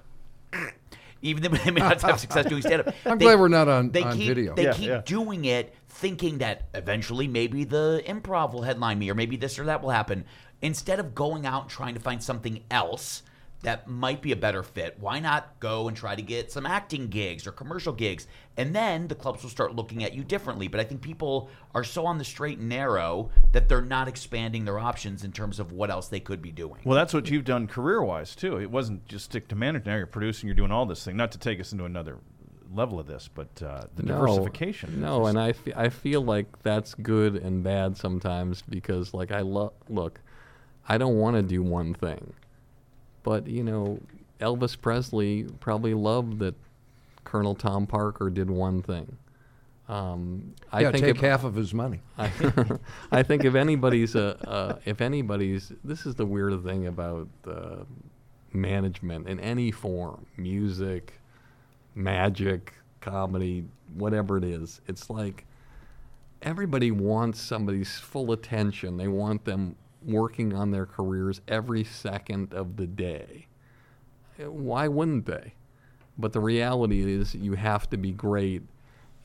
even though they may not have success doing stand up. I'm glad we're not on- they on keep, video. They Yeah, keep yeah. doing it, thinking that eventually maybe the improv will headline me, or maybe this or that will happen. Instead of going out and trying to find something else that might be a better fit, why not go and try to get some acting gigs or commercial gigs? And then the clubs will start looking at you differently. But I think people are so on the straight and narrow that they're not expanding their options in terms of what else they could be doing. Well, that's what you've done career-wise too. It wasn't just stick to management. Now you're producing. You're doing all this thing. Not to take us into another level of this, but uh, the diversification. No, and I, fe- I feel like that's good and bad sometimes because like I love look, I don't want to do one thing, but you know, Elvis Presley probably loved that Colonel Tom Parker did one thing. Um, I yeah, think take if, half of his money. I, I think if anybody's uh, uh, if anybody's this is the weird thing about uh, management in any form, music, magic, comedy, whatever it is. It's like everybody wants somebody's full attention. They want them working on their careers every second of the day. Why wouldn't they? But the reality is you have to be great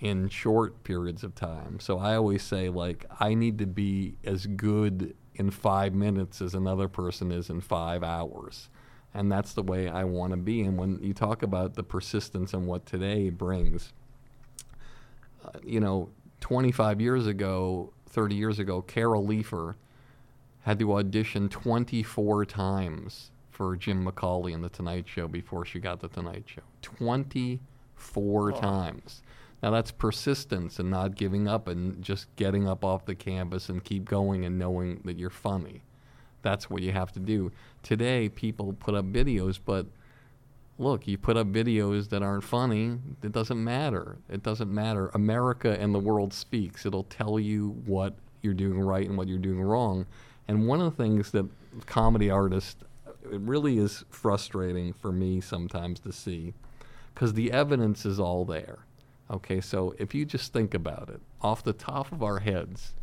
in short periods of time. So I always say like I need to be as good in 5 minutes as another person is in 5 hours. And that's the way I want to be and when you talk about the persistence and what today brings uh, you know 25 years ago, 30 years ago, Carol Leifer had to audition 24 times for Jim McCawley in The Tonight Show before she got The Tonight Show. 24 times. Now that's persistence and not giving up and just getting up off the canvas and keep going and knowing that you're funny. That's what you have to do. Today, people put up videos, but look, you put up videos that aren't funny, it doesn't matter. It doesn't matter. America and the world speaks. It'll tell you what you're doing right and what you're doing wrong. And one of the things that comedy artists, it really is frustrating for me sometimes to see, because the evidence is all there. Okay, so if you just think about it, off the top of our heads,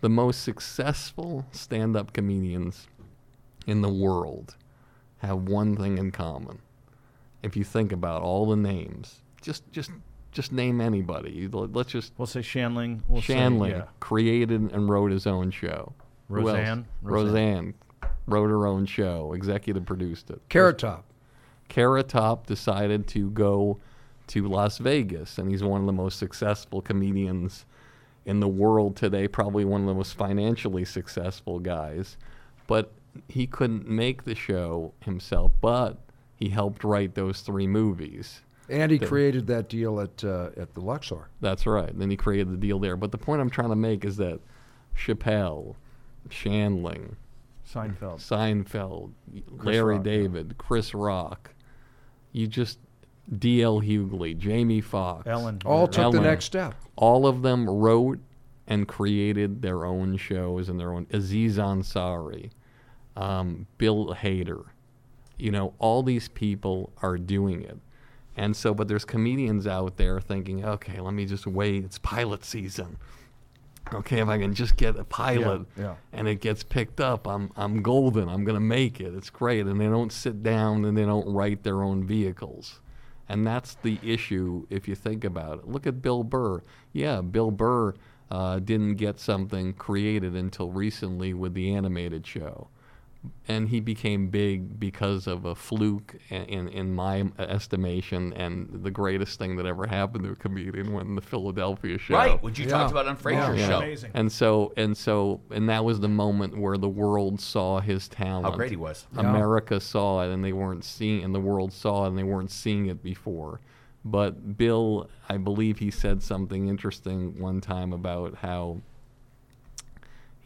the most successful stand up comedians in the world have one thing in common. If you think about all the names, just just just name anybody. Let's just We'll say Shandling. We'll Shandling Say, yeah. created and wrote his own show. Who else? Roseanne? Roseanne. Roseanne. wrote her own show, executive produced it. Carrot Top. Carrot Top decided to go to Las Vegas, and he's one of the most successful comedians in the world today, probably one of the most financially successful guys. But he couldn't make the show himself, but he helped write those three movies. And he The- created that deal at uh, at the Luxor. That's right. Then he created the deal there. But the point I'm trying to make is that Chappelle, Shandling, Seinfeld. Seinfeld, Larry Rock, yeah. David, Chris Rock. You just D.L. Hughley, Jamie Foxx. Ellen. All took the next step. All of them wrote and created their own shows and their own. Aziz Ansari, um, Bill Hader. You know, all these people are doing it. And so, but there's comedians out there thinking, okay, let me just wait. It's pilot season. Okay, if I can just get a pilot yeah. and it gets picked up, I'm I'm golden. I'm gonna make it. It's great. And they don't sit down and they don't write their own vehicles. And that's the issue if you think about it. Look at Bill Burr. Yeah, Bill Burr uh, didn't get something created until recently with the animated show. And he became big because of a fluke, in, in my estimation, and the greatest thing that ever happened to a comedian when the Philadelphia show. Right, which you Yeah. talked about on Frazer's Yeah. show. Amazing. And so and so and that was the moment where the world saw his talent. How great he was. Yeah. America saw it and they weren't seeing and the world saw it and they weren't seeing it before. But Bill, I believe he said something interesting one time about how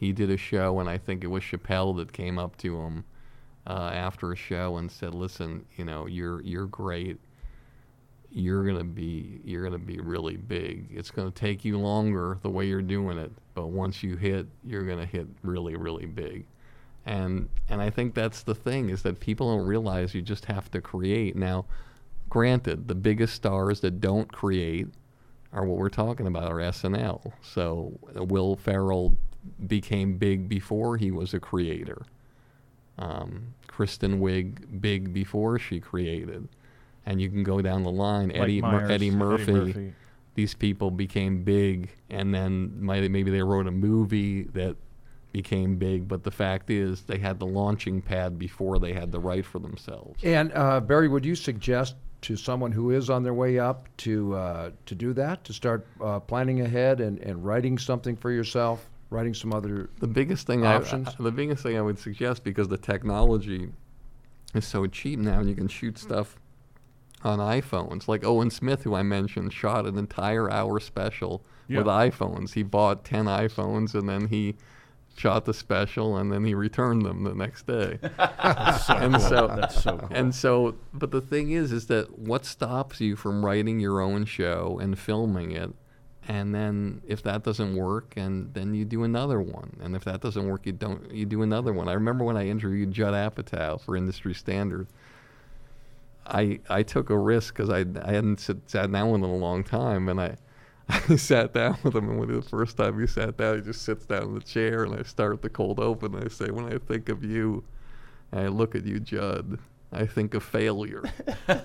he did a show and I think it was Chappelle that came up to him uh, after a show and said, "Listen, you know, you're you're great. You're gonna be you're gonna be really big. It's gonna take you longer the way you're doing it, but once you hit, you're gonna hit really really big." And and I think that's the thing is that people don't realize you just have to create. Now, granted, the biggest stars that don't create are what we're talking about are SNL. So Will Ferrell became big before he was a creator. Um, Kristen Wiig big before she created, and you can go down the line. Mike Eddie Myers, Eddie, Eddie Murphy, Murphy. These people became big, and then maybe they wrote a movie that became big. But the fact is, they had the launching pad before they had the right for themselves. And uh, Barry, would you suggest to someone who is on their way up to uh, to do that, to start uh, planning ahead and, and writing something for yourself, writing some other The biggest thing Options? I, the biggest thing I would suggest because the technology is so cheap now, and you can shoot stuff on iPhones. Like Owen Smith, who I mentioned, shot an entire hour special with iPhones. He bought ten iPhones, and then he shot the special, and then he returned them the next day. and so That's so cool. and so, but the thing is, is that what stops you from writing your own show and filming it, and then if that doesn't work, and then you do another one, and if that doesn't work, you don't, you do another one. I remember when I interviewed Judd Apatow for Industry Standard. I I took a risk because I I hadn't sit, sat down with him in a long time, and I. I sat down with him, and when the first time he sat down, he just sits down in the chair, and I start the cold open. And I say, "When I think of you, I look at you, Judd. I think of failure. That's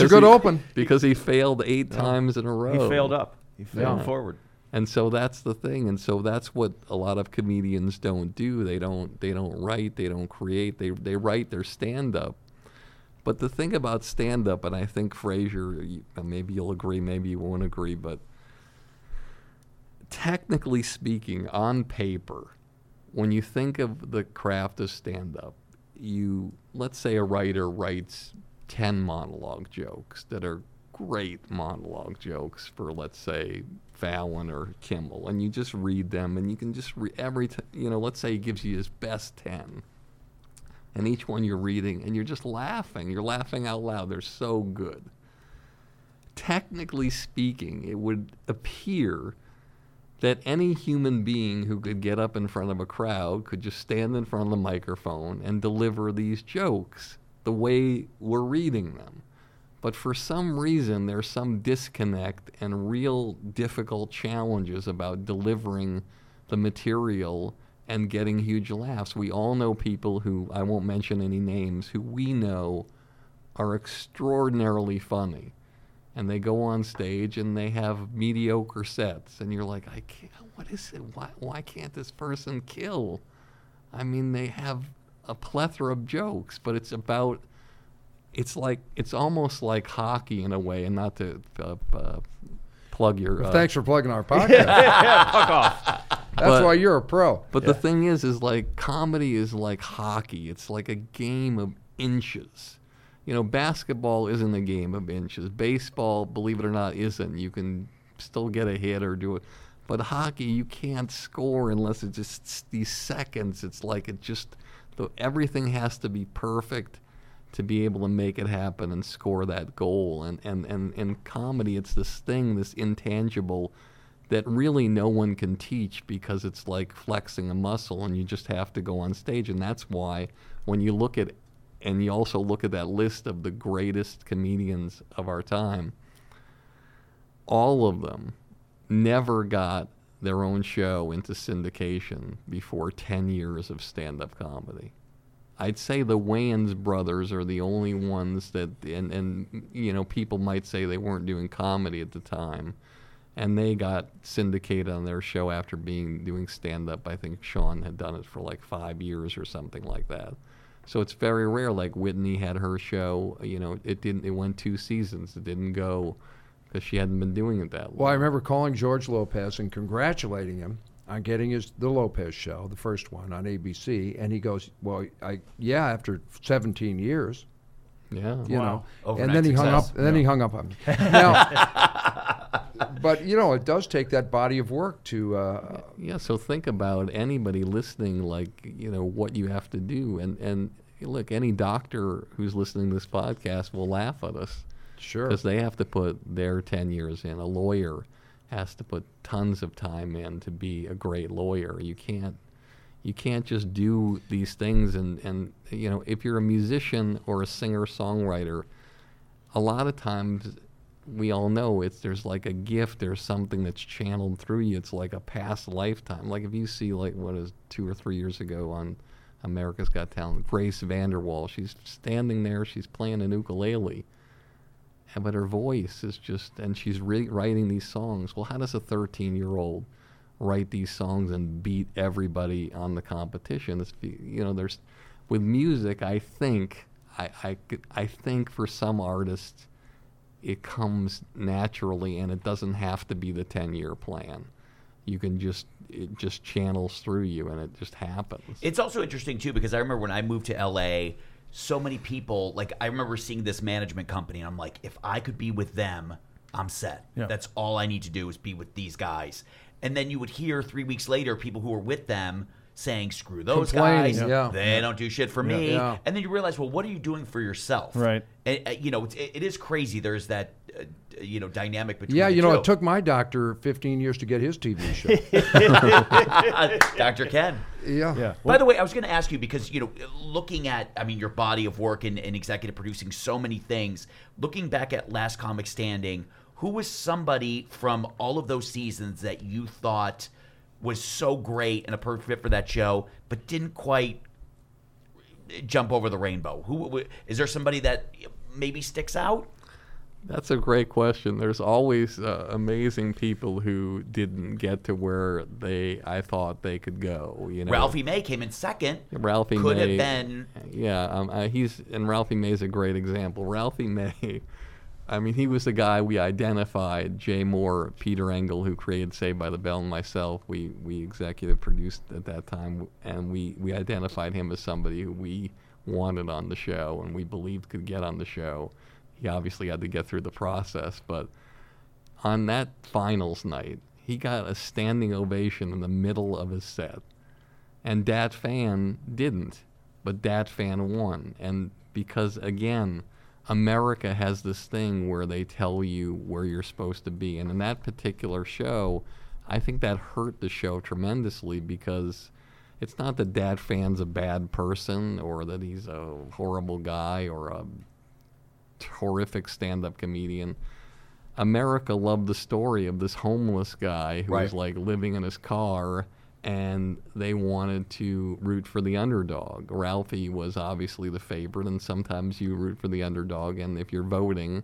a Because good he- open. Because he failed eight times in a row. He failed up. He failed Yeah. forward. And so that's the thing. And so that's what a lot of comedians don't do. They don't they don't write, they don't create. They they write their stand up. But the thing about stand up and I think Frazer, maybe you'll agree, maybe you won't agree, but technically speaking on paper when you think of the craft of stand up, you let's say a writer writes 10 monologue jokes that are great monologue jokes for let's say Fallon or Kimmel and you just read them and you can just re- every t- you know let's say he gives you his best 10 and each one you're reading and you're just laughing you're laughing out loud they're so good. Technically speaking it would appear that any human being who could get up in front of a crowd could just stand in front of the microphone and deliver these jokes the way we're reading them. But for some reason, there's some disconnect and real difficult challenges about delivering the material and getting huge laughs. We all know people who, I won't mention any names, who we know are extraordinarily funny and they go on stage and they have mediocre sets and you're like i can't what is it why, why can't this person kill i mean they have a plethora of jokes but it's about it's like it's almost like hockey in a way and not to uh, uh, plug your Well, uh, thanks for plugging our podcast. Fuck off. That's But- why you're a pro. But the thing is, is like comedy is like hockey. It's like a game of inches. You know, basketball isn't a game of inches. Baseball, believe it or not, isn't. You can still get a hit or do it. But hockey, you can't score unless it's just these seconds. It's like it just, everything has to be perfect to be able to make it happen and score that goal. And, and, and in comedy, it's this thing, this intangible that really no one can teach because it's like flexing a muscle and you just have to go on stage. And that's why when you look at, and you also look at that list of the greatest comedians of our time, all of them never got their own show into syndication before 10 years of stand up comedy. I'd say the Wayans brothers are the only ones that, and and you know, people might say they weren't doing comedy at the time, and they got syndicated on their show after being doing stand up. I think Shawn had done it for like five years or something like that. So it's very rare. Like Whitney had her show, you know, it didn't. It went two seasons. It didn't go because she hadn't been doing it that long. Well, I remember calling George Lopez and congratulating him on getting his the Lopez show, the first one on ABC, and he goes, "Well, I yeah, after 17 years, Yeah. you Wow. know." Overnight and then he hung up. And then he hung up on me. Now, but you know, it does take that body of work to. Uh, Yeah, so think about anybody listening, like you know what you have to do, and and look, any doctor who's listening to this podcast will laugh at us sure. because they have to put their ten years in. A lawyer has to put tons of time in to be a great lawyer. You can't you can't just do these things and and you know if you're a musician or a singer songwriter, a lot of times we all know it's there's like a gift there's something that's channeled through you. It's like a past lifetime. Like if you see like what is two or three years ago on america's got talent grace VanderWaal she's standing there she's playing an ukulele and- but her voice is just and she's re- writing these songs. Well how does a 13 year old write these songs and beat everybody on the competition? It's, you know there's with music i think I, I, I think for some artists it comes naturally and it doesn't have to be the 10 year plan you can just it just channels through you and it just happens It's also interesting too because I remember when I moved to LA, so many people like I remember seeing this management company and I'm like, if I could be with them, I'm set. Yeah. That's all I need to do is be with these guys. And then you would hear three weeks later people who were with them saying, "Screw those guys. yeah. They don't do shit for me." Yeah. And then you realize, well, what are you doing for yourself? Right. And, uh, you know, it's, it, it is crazy. There's that, uh, you know, dynamic between. yeah, the you know, two. it took my doctor 15 years to get his TV show. Dr. Ken. yeah. Yeah. By the way, I was going to ask you because you know, looking at, I mean, your body of work and, and executive producing so many things. Looking back at Last Comic Standing, who was somebody from all of those seasons that you thought was so great and a perfect fit for that show, but didn't quite jump over the rainbow? Who is there? Somebody that maybe sticks out? That's a great question. There's always uh, amazing people who didn't get to where they I thought they could go. You know, Ralphie May came in second. Ralphie could May, have been. Yeah, um, uh, he's and Ralphie May's a great example. Ralphie May, I mean, he was the guy we identified. Jay Mohr, Peter Engel, who created Saved by the Bell, and myself. We we executive produced at that time, and we we identified him as somebody who we wanted on the show and we believed could get on the show. He obviously had to get through the process, but on that finals night, he got a standing ovation in the middle of his set and Dat Phan didn't, but Dat Phan won. And because again, America has this thing where they tell you where you're supposed to be, and in that particular show, I think that hurt the show tremendously because it's not that Dat Phan's a bad person or that he's a horrible guy or a horrific stand-up comedian. America loved the story of this homeless guy who was like living in his car and they wanted to root for the underdog. Ralphie was obviously the favorite and sometimes you root for the underdog and if you're voting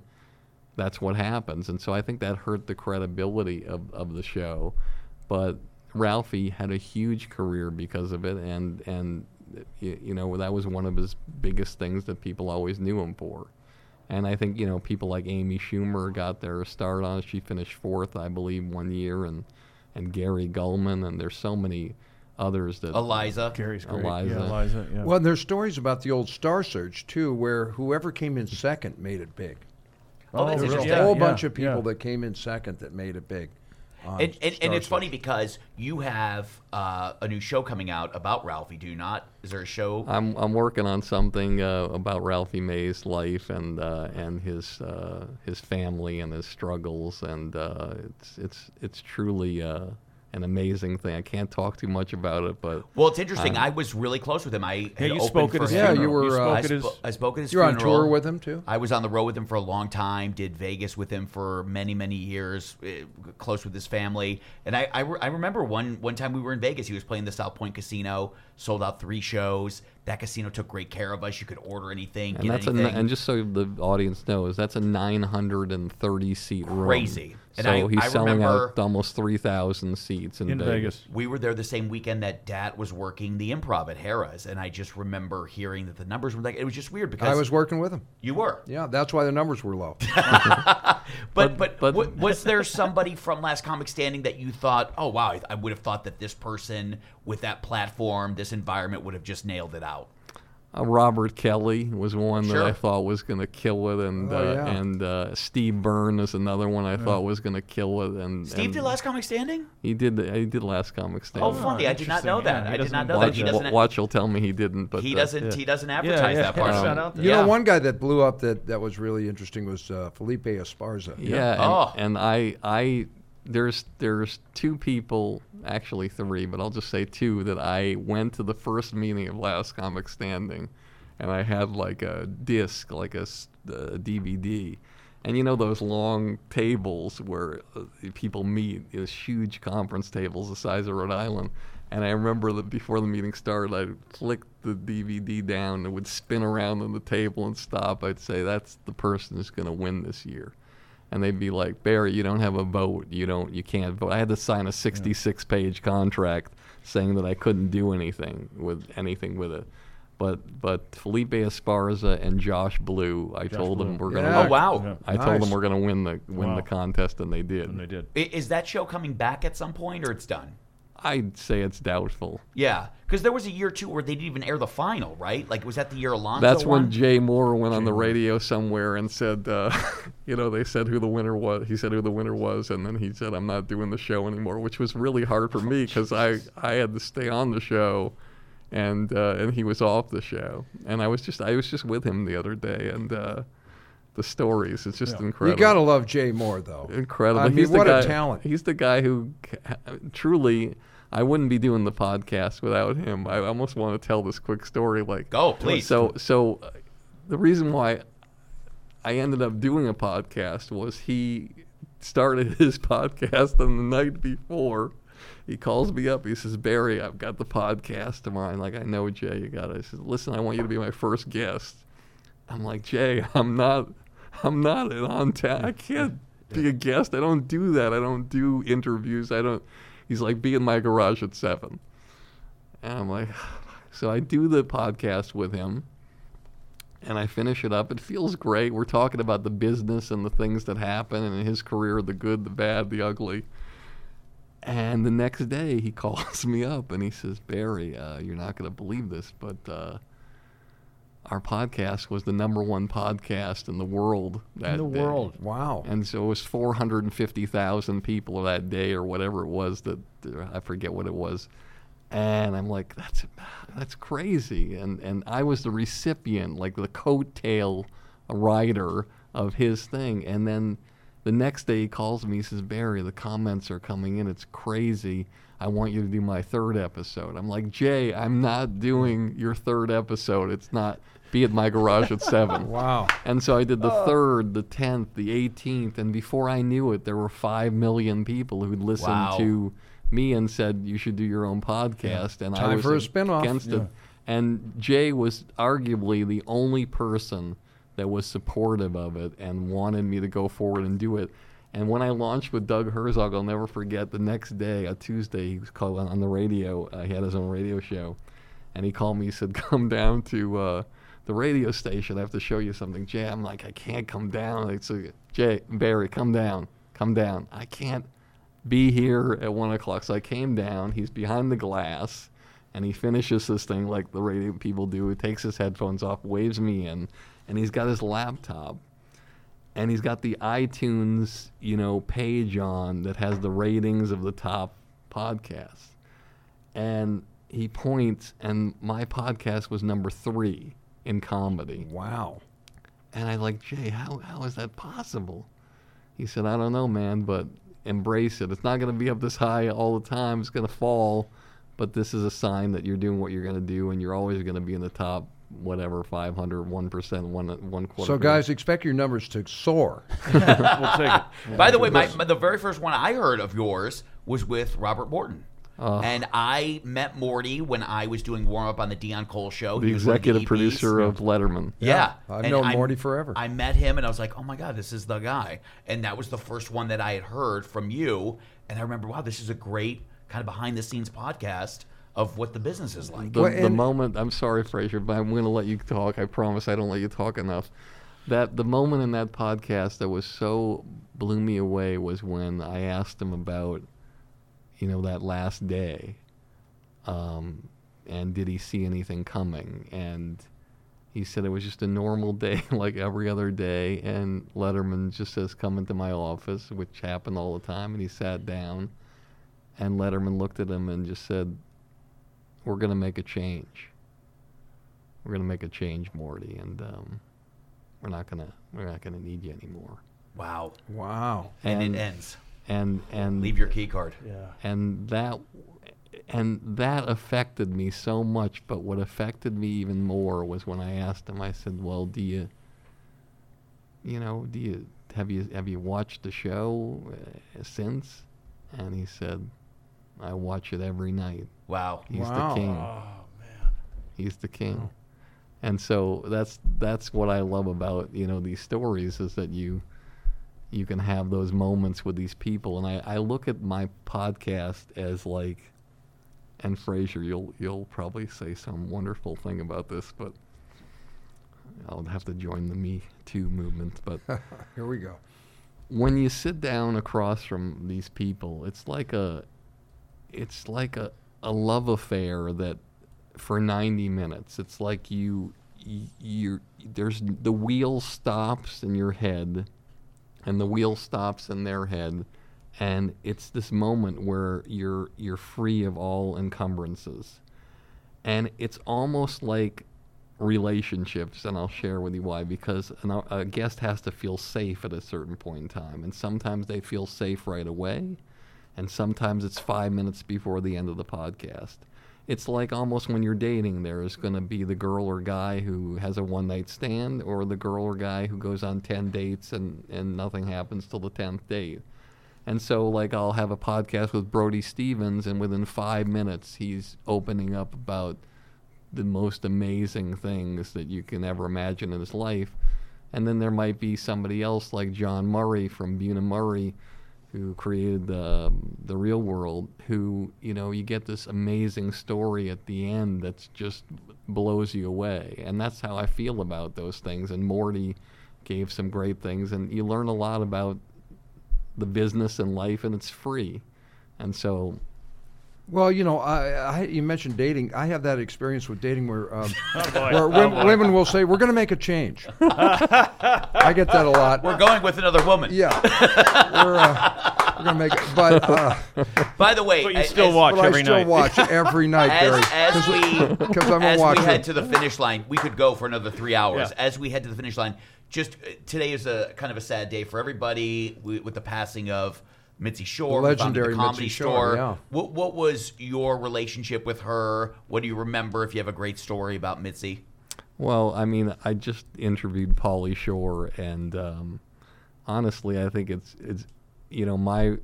that's what happens. And so I think that hurt the credibility of, of the show. But Ralphie had a huge career because of it and and you know that was one of his biggest things that people always knew him for. And I think you know people like Amy Schumer got their start on it. She finished fourth, I believe, one year, and and Gary Gulman, and there's so many others that Eliza. Gary's great. Eliza. Yeah, Eliza. Yeah. Well, there's stories about the old Star Search too, where whoever came in second made it big. Oh, oh that's There's a whole Yeah, bunch yeah, of people yeah. that came in second that made it big. On And, and, and it's funny because you have uh, a new show coming out about Ralphie. Do you not? Is there a show? I'm I'm working on something uh, about Ralphie May's life and uh, and his uh, his family and his struggles, and uh, it's it's it's truly uh, an amazing thing. I can't talk too much about it, but well, it's interesting. Um, I was really close with him. I Yeah, had you spoke at for his him. Yeah, funeral. you were, spoke uh, I, at his. spo- I spoke at his You're on tour with him too. I was on the road with him for a long time. Did Vegas with him for many, many years. eh, Close with his family, and I, I, re- I remember one one time we were in Vegas. He was playing the South Point Casino. Sold out three shows. That casino took great care of us. You could order anything, And get that's a, and just so the audience knows, that's a 930 seat room. Crazy. And so I- he's I selling out almost 3,000 seats in, in Vegas. we were there the same weekend that Dat was working the improv at Harrah's, and I just remember hearing that the numbers were like it was just weird because I was working with him. you were, Yeah, that's why the numbers were low. but but, but- wa- was there somebody from Last Comic Standing that you thought, oh wow, I, I would have thought that this person with that platform, this environment would have just nailed it out. Uh, Robert Kelly was one that I thought was going to kill it, and Oh, uh, yeah. and uh, Steve Byrne is another one I thought was going to kill it. And Steve and did Last Comic Standing. He did. He did Last Comic Standing. Oh, funny! I did not know that. Yeah, I did doesn't know watch that. He. Watch, doesn't. watch will tell me he didn't, but He uh, doesn't. yeah. He doesn't advertise yeah, that part. it's of not it. out there. You know, one guy that blew up that, that was really interesting was uh, Felipe Esparza. Yeah, and, Oh. and I I there's there's two people, actually three, but I'll just say two that I went to the first meeting of Last Comic Standing, and I had like a disc, like a DVD. And you know those long tables where uh, people meet, those huge conference tables the size of Rhode Island. And I remember that before the meeting started, I flicked the DVD down, and it would spin around on the table and stop. I'd say, "That's the person who's going to win this year." And they'd be like, Barry, you don't have a vote. You don't. You can't vote. I had to sign a 66-page contract saying that I couldn't do anything with anything with it. But but Felipe Esparza and Josh Blue, I told them we're gonna. Yeah. Oh wow! Yeah. I told them we're gonna win the win Wow. the contest, and they did. And they did. I- Is that show coming back at some point, or it's done? I'd say it's doubtful. Yeah, because there was a year too where they didn't even air the final, right? Like was that the year Alonzo That's when? Jay Mohr went on the Mohr. radio somewhere and said, uh, you know, they said who the winner was. He said who the winner was, and then he said, "I'm not doing the show anymore," which was really hard for me because I I had to stay on the show, and uh, and he was off the show, and I was just I was just with him the other day, and uh, the stories it's just Yeah. You incredible. gotta love Jay Mohr, though. incredible. I mean, he's what the a talent. He's the guy who truly. I wouldn't be doing the podcast without him. I almost want to tell this quick story. Like, Go, please. So, so uh, the reason why I ended up doing a podcast was he started his podcast on the night before. He calls me up. He says, "Barry, I've got the podcast tomorrow." I'm like, "I know, Jay. You got it." I says, "Listen, I want you to be my first guest." I'm like, "Jay, I'm not. I'm not an on town. I can't be a guest. I don't do that. I don't do interviews. I don't." He's like, "Be in my garage at 7. And I'm like, so I do the podcast with him and I finish it up. It feels great. We're talking about the business and the things that happen and in his career, the good, the bad, the ugly. And the next day he calls me up and he says, Barry, uh, you're not going to believe this, but uh, our podcast was the number one podcast in the world that In the day." world. Wow. And so it was 450,000 people that day or whatever it was that I forget what it was. And I'm like, that's that's crazy. And and I was the recipient, like the coattail writer of his thing. And then the next day he calls me, he says, Barry, the comments are coming in. It's crazy. I want you to do my third episode. I'm like, Jay, I'm not doing your third episode. It's not be at my garage at seven. Wow. And so I did Oh. the third, the tenth, the 18th, and before I knew it, there were five million people who'd listened Wow. to me and said you should do your own podcast. And I was for a spin-off. against it. And Jay was arguably the only person that was supportive of it and wanted me to go forward and do it. And when I launched with Doug Herzog, I'll never forget. The next day, a Tuesday, he was called on the radio. Uh, he had his own radio show, and he called me. He said, "Come down to." Uh, the radio station. I have to show you something. Jay, I'm like, I can't come down. It's a, Jay, Barry, come down. Come down. I can't be here at one o'clock. So I came down. He's behind the glass and he finishes this thing like the radio people do. He takes his headphones off, waves me in, and he's got his laptop and he's got the iTunes, you know, page on that has the ratings of the top podcasts. And he points, and my podcast was number three in comedy. Wow. And I like, Jay, how, how is that possible? He said, I don't know, man, but embrace it. It's not going to be up this high all the time. It's going to fall, but this is a sign that you're doing what you're going to do, and you're always going to be in the top, whatever, 500, 1%, one, one quarter. So, guys, expect your numbers to soar. we'll take it. By the way, my, my- the very first one I heard of yours was with Robert Morton. Uh. and I met Morty when I was doing warm up on the Dion Cole show. the He was one the executive EPs. producer of Letterman. Yeah, I've And known I- Morty forever. I met him and I was like, "Oh my god, this is the guy!" And that was the first one that I had heard from you. And I remember, wow, this is a great kind of behind the scenes podcast of what the business is like. The, Well, the moment I'm sorry, Frazer, but I'm going to let you talk. I promise I don't let you talk enough. That the moment in that podcast that was so blew me away was when I asked him about, you know, that last day, um, and did he see anything coming? And he said it was just a normal day, like every other day. And Letterman just says, "Come into my office," which happened all the time. And he sat down, and Letterman looked at him and just said, we're going to make a change. We're going to make a change, Morty, and um, we're not going to we're not going to need you anymore. wow, Wow. and, And it ends. And and Leave your key card. Yeah. and that and that affected me so much. But what affected me even more was when I asked him. I said, "Well, do you, you know, do you have you have you watched the show uh, since?" And he said, "I watch it every night. Wow. He's Wow. the king." Oh man. He's the king. And so that's that's what I love about you know these stories is that you you can have those moments with these people, and I, I look at my podcast as like, and Frazer, you'll you'll probably say some wonderful thing about this, but I'll have to join the Me Too movement. But Here we go. when you sit down across from these people, it's like a it's like a, a love affair that for 90 minutes it's like you y- you there's the wheel stops in your head and the wheel stops in their head and it's this moment where you're you're free of all encumbrances. And it's almost like relationships and i'll share with you why because an, a guest has to feel safe at a certain point in time and sometimes they feel safe right away and sometimes it's five minutes before the end of the podcast it's like almost when you're dating there's going to be the girl or guy who has a one night stand or the girl or guy who goes on 10 dates and, and nothing happens till the 10th date and so, like, I'll have a podcast with Brody Stevens, and within five minutes, he's opening up about the most amazing things that you can ever imagine in his life. And then there might be somebody else, like Jon Murray from Bunim Murray, who created the um, the Real World, who you know you get this amazing story at the end that's just blows you away, and that's how I feel about those things. And Morty gave some great things, and you learn a lot about the business and life, and it's free. And so, Well, you know, I, I you mentioned dating. I have that experience with dating where um, Oh, boy. where wom- women will say, "We're going to make a change." I get that a lot. We're going with another woman. yeah, we're, uh, we're going to make it. But, uh, By the way, But you as- still as- watch but I every still night. watch every night, Barry. As, as we Because I'm a as we watcher. head to the finish line, we could go for another three hours. Yeah. As we head to the finish line, just uh, today is a kind of a sad day for everybody wi- with the passing of Mitzi Shore, who Legendary the comedy Mitzi Shore, store. yeah. What, what was your relationship with her? What do you remember? If you have a great story about Mitzi, well, I mean, I just interviewed Pauly Shore, and um, honestly, I think it's it's you know my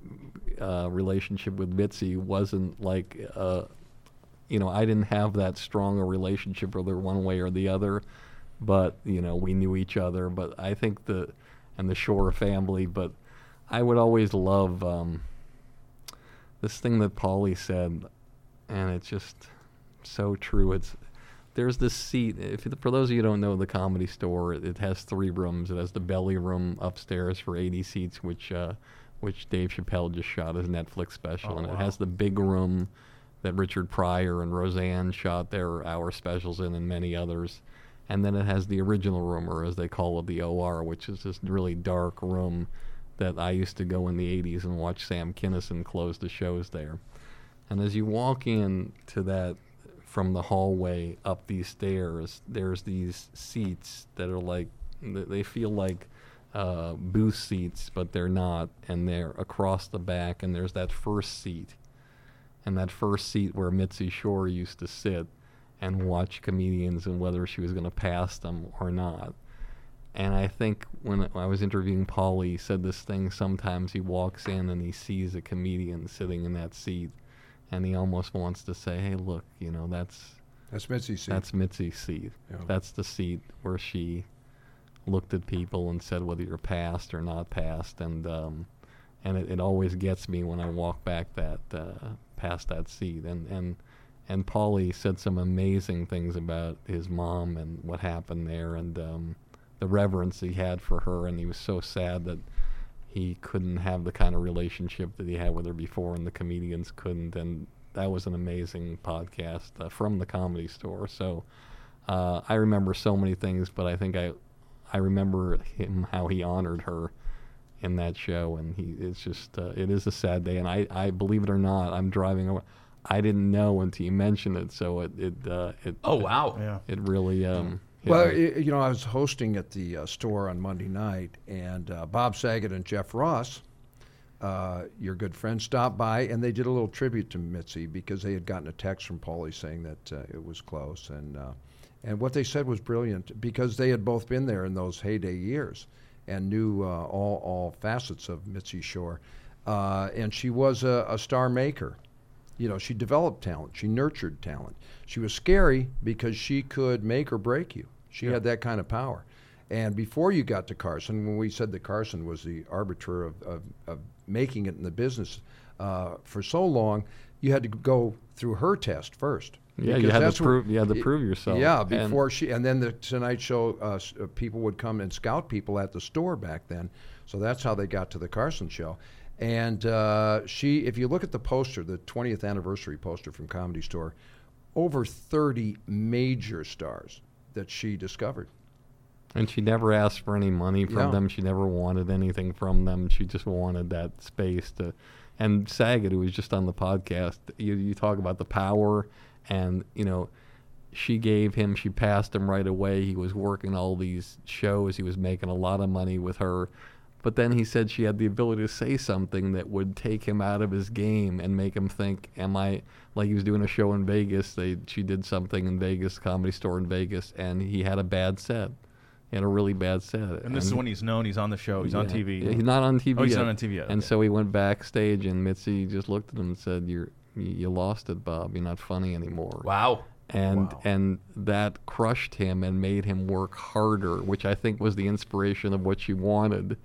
uh, relationship with Mitzi wasn't like uh, you know I didn't have that strong a relationship with her one way or the other, but you know we knew each other. But I think the and the Shore family, but I would always love um, this thing that Pauly said, and it's just so true. It's there's this seat. If for those of you who don't know the comedy store, it, it has three rooms. It has the belly room upstairs for 80 seats, which uh, which Dave Chappelle just shot his Netflix special, Oh, and it has the big room that Richard Pryor and Roseanne shot their hour specials in, and many others. And then it has the original room, or as they call it, the OR, which is this really dark room that I used to go in the 80s and watch Sam Kinison close the shows there. And as you walk in to that from the hallway up these stairs, there's these seats that are like they feel like uh, booth seats, but they're not, and they're across the back. And there's that first seat, and that first seat where Mitzi Shore used to sit and watch comedians and whether she was going to pass them or not. And I think when I was interviewing Paul, he said this thing. Sometimes he walks in and he sees a comedian sitting in that seat, and he almost wants to say, "Hey, look, you know that's That's Mitzi's seat. that's Mitzi's seat. Yeah. That's the seat where she looked at people and said whether you're passed or not passed, and um, and it, it always gets me when I walk back that uh, past that seat. And and and Pauly said some amazing things about his mom and what happened there, and um, the reverence he had for her, and he was so sad that he couldn't have the kind of relationship that he had with her before, and the comedians couldn't. And that was an amazing podcast uh, from the Comedy Store. So uh, I remember so many things, but I think I I remember him how he honored her in that show, and he it's just uh, it is a sad day. And I, I believe it or not, I'm driving over. I didn't know until you mentioned it, so it it uh, it Oh wow. Yeah. it really um. Hit Well, you know, I was hosting at the uh, store on Monday night, and uh, Bob Saget and Jeff Ross, uh, your good friends, stopped by, and they did a little tribute to Mitzi because they had gotten a text from Pauly saying that uh, it was close, and uh, and what they said was brilliant because they had both been there in those heyday years and knew uh, all all facets of Mitzi Shore, and she was a, a star maker. You know, she developed talent. She nurtured talent. She was scary because she could make or break you. She had that kind of power. And before you got to Carson, when we said that Carson was the arbiter of, of, of making it in the business uh, for so long, you had to go through her test first. Yeah, you had to what- prove- you had to prove yourself. Yeah, And- before she, and then the Tonight Show, uh, uh, people would come and scout people at the store back then. So that's how they got to the Carson Show. And uh, she, if you look at the poster, the 20th anniversary poster from Comedy Store, over 30 major stars that she discovered. And she never asked for any money from Yeah. them. She never wanted anything from them. She just wanted that space to. And Saget, who was just on the podcast, you, you talk about the power, and you know, she gave him. She passed him right away. He was working all these shows. He was making a lot of money with her. But then he said she had the ability to say something that would take him out of his game and make him think, "Am I like he was doing a show in Vegas? They she did something in Vegas, comedy store in Vegas, and he had a bad set. He had a really bad set. And this is when he's known. He's on the show. He's on TV. yeah, he's not on TV. Oh, he's yet. not on TV yet, And okay. so he went backstage, and Mitzi just looked at him and said, "You're you, you lost it, Bob. You're not funny anymore." Wow. and Wow. and that crushed him and made him work harder, which I think was the inspiration of what she wanted.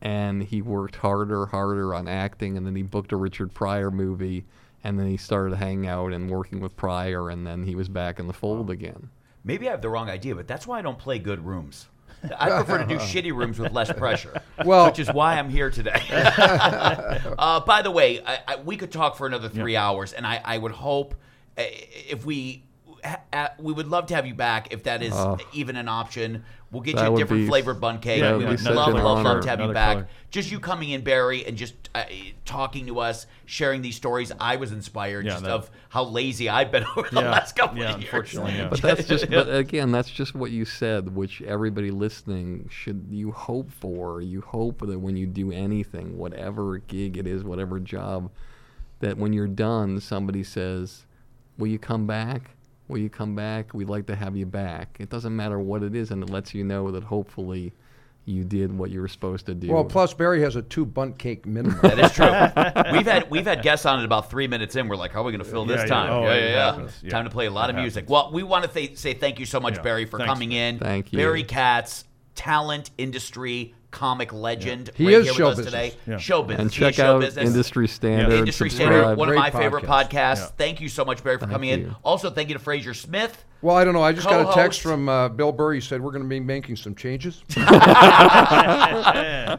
And he worked harder, harder on acting, and then he booked a Richard Pryor movie, and then he started hanging out and working with Pryor, and then he was back in the fold again. Maybe I have the wrong idea, but that's why I don't play good rooms. I prefer to do shitty rooms with less pressure. Well- which is why I'm here today. uh, by the way, I, I, we could talk for another three hours, and I, I would hope uh, if we. uh, We would love to have you back if that is Oh. even an option. We'll get That you a different be- flavored bun cake. Yeah, we would would love, love, love to have you back. color. Just you coming in, Barry, and just uh, talking to us, sharing these stories. I was inspired Yeah, just that- of how lazy I've been over the Yeah, last couple yeah, of years. unfortunately, yeah. But that's just, but again, that's just what you said, which everybody listening should you hope for. You hope that when you do anything, whatever gig it is, whatever job, that when you're done, somebody says, "Will you come back? Will you come back? We'd like to have you back." It doesn't matter what it is, and it lets you know that hopefully you did what you were supposed to do. Well, plus Barry has a two bunt cake minimum. That is true. we've had we've had guests on it about three minutes in. We're like, how are we going to fill this yeah. time? Oh, yeah, it yeah, yeah. Yeah. Time to play a lot It of music. happens. Well, we want to th- say thank you so much, Yeah. Barry, for Thanks. coming in. Thank you. Barry Katz, talent, industry, comic legend. He right is here show with us business. today. Yeah. Show business. and check out business. Industry Standard. Industry subscribe. Standard, one of Great my favorite podcasts. Yeah. Thank you so much, Barry, for Thank coming in. Also, thank you to Frazer Smith. Well, I don't know. I just got a text from uh, Bill Burr. He said we're going to be making some changes.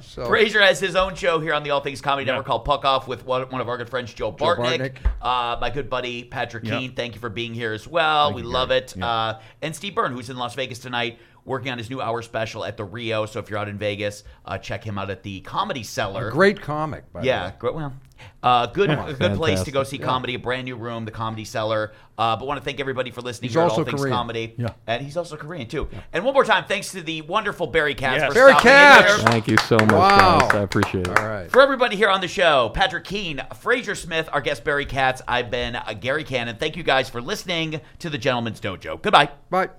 so, Frazer has his own show here on the All Things Comedy Yeah. Network called Puck Off with one, one of our good friends, Joe Bartnick. Bartnick. Uh, my good buddy, Patrick Yeah. Keane. Thank you for being here as well. Thank we you, love Gary. it. Yeah. Uh, and Steve Byrne, who's in Las Vegas tonight, working on his new hour special at the Rio. So if you're out in Vegas, uh, check him out at the Comedy Cellar. great comic, by the Yeah, way. great. Well, uh, good, a good place to go see Fantastic. comedy. A brand new room, the Comedy Cellar. Uh, but want to thank everybody for listening He's here at All Things Korean. Comedy. Yeah. and he's also Korean too. And one more time, thanks to the wonderful Barry Katz Yes. Barry Katz! Thank you so much, Wow. guys. I appreciate it. All right. For everybody here on the show, Patrick Keane, Frazer Smith, our guest Barry Katz, I've been uh, Gary Cannon. Thank you guys for listening to the Gentleman's Dojo. Goodbye. Bye.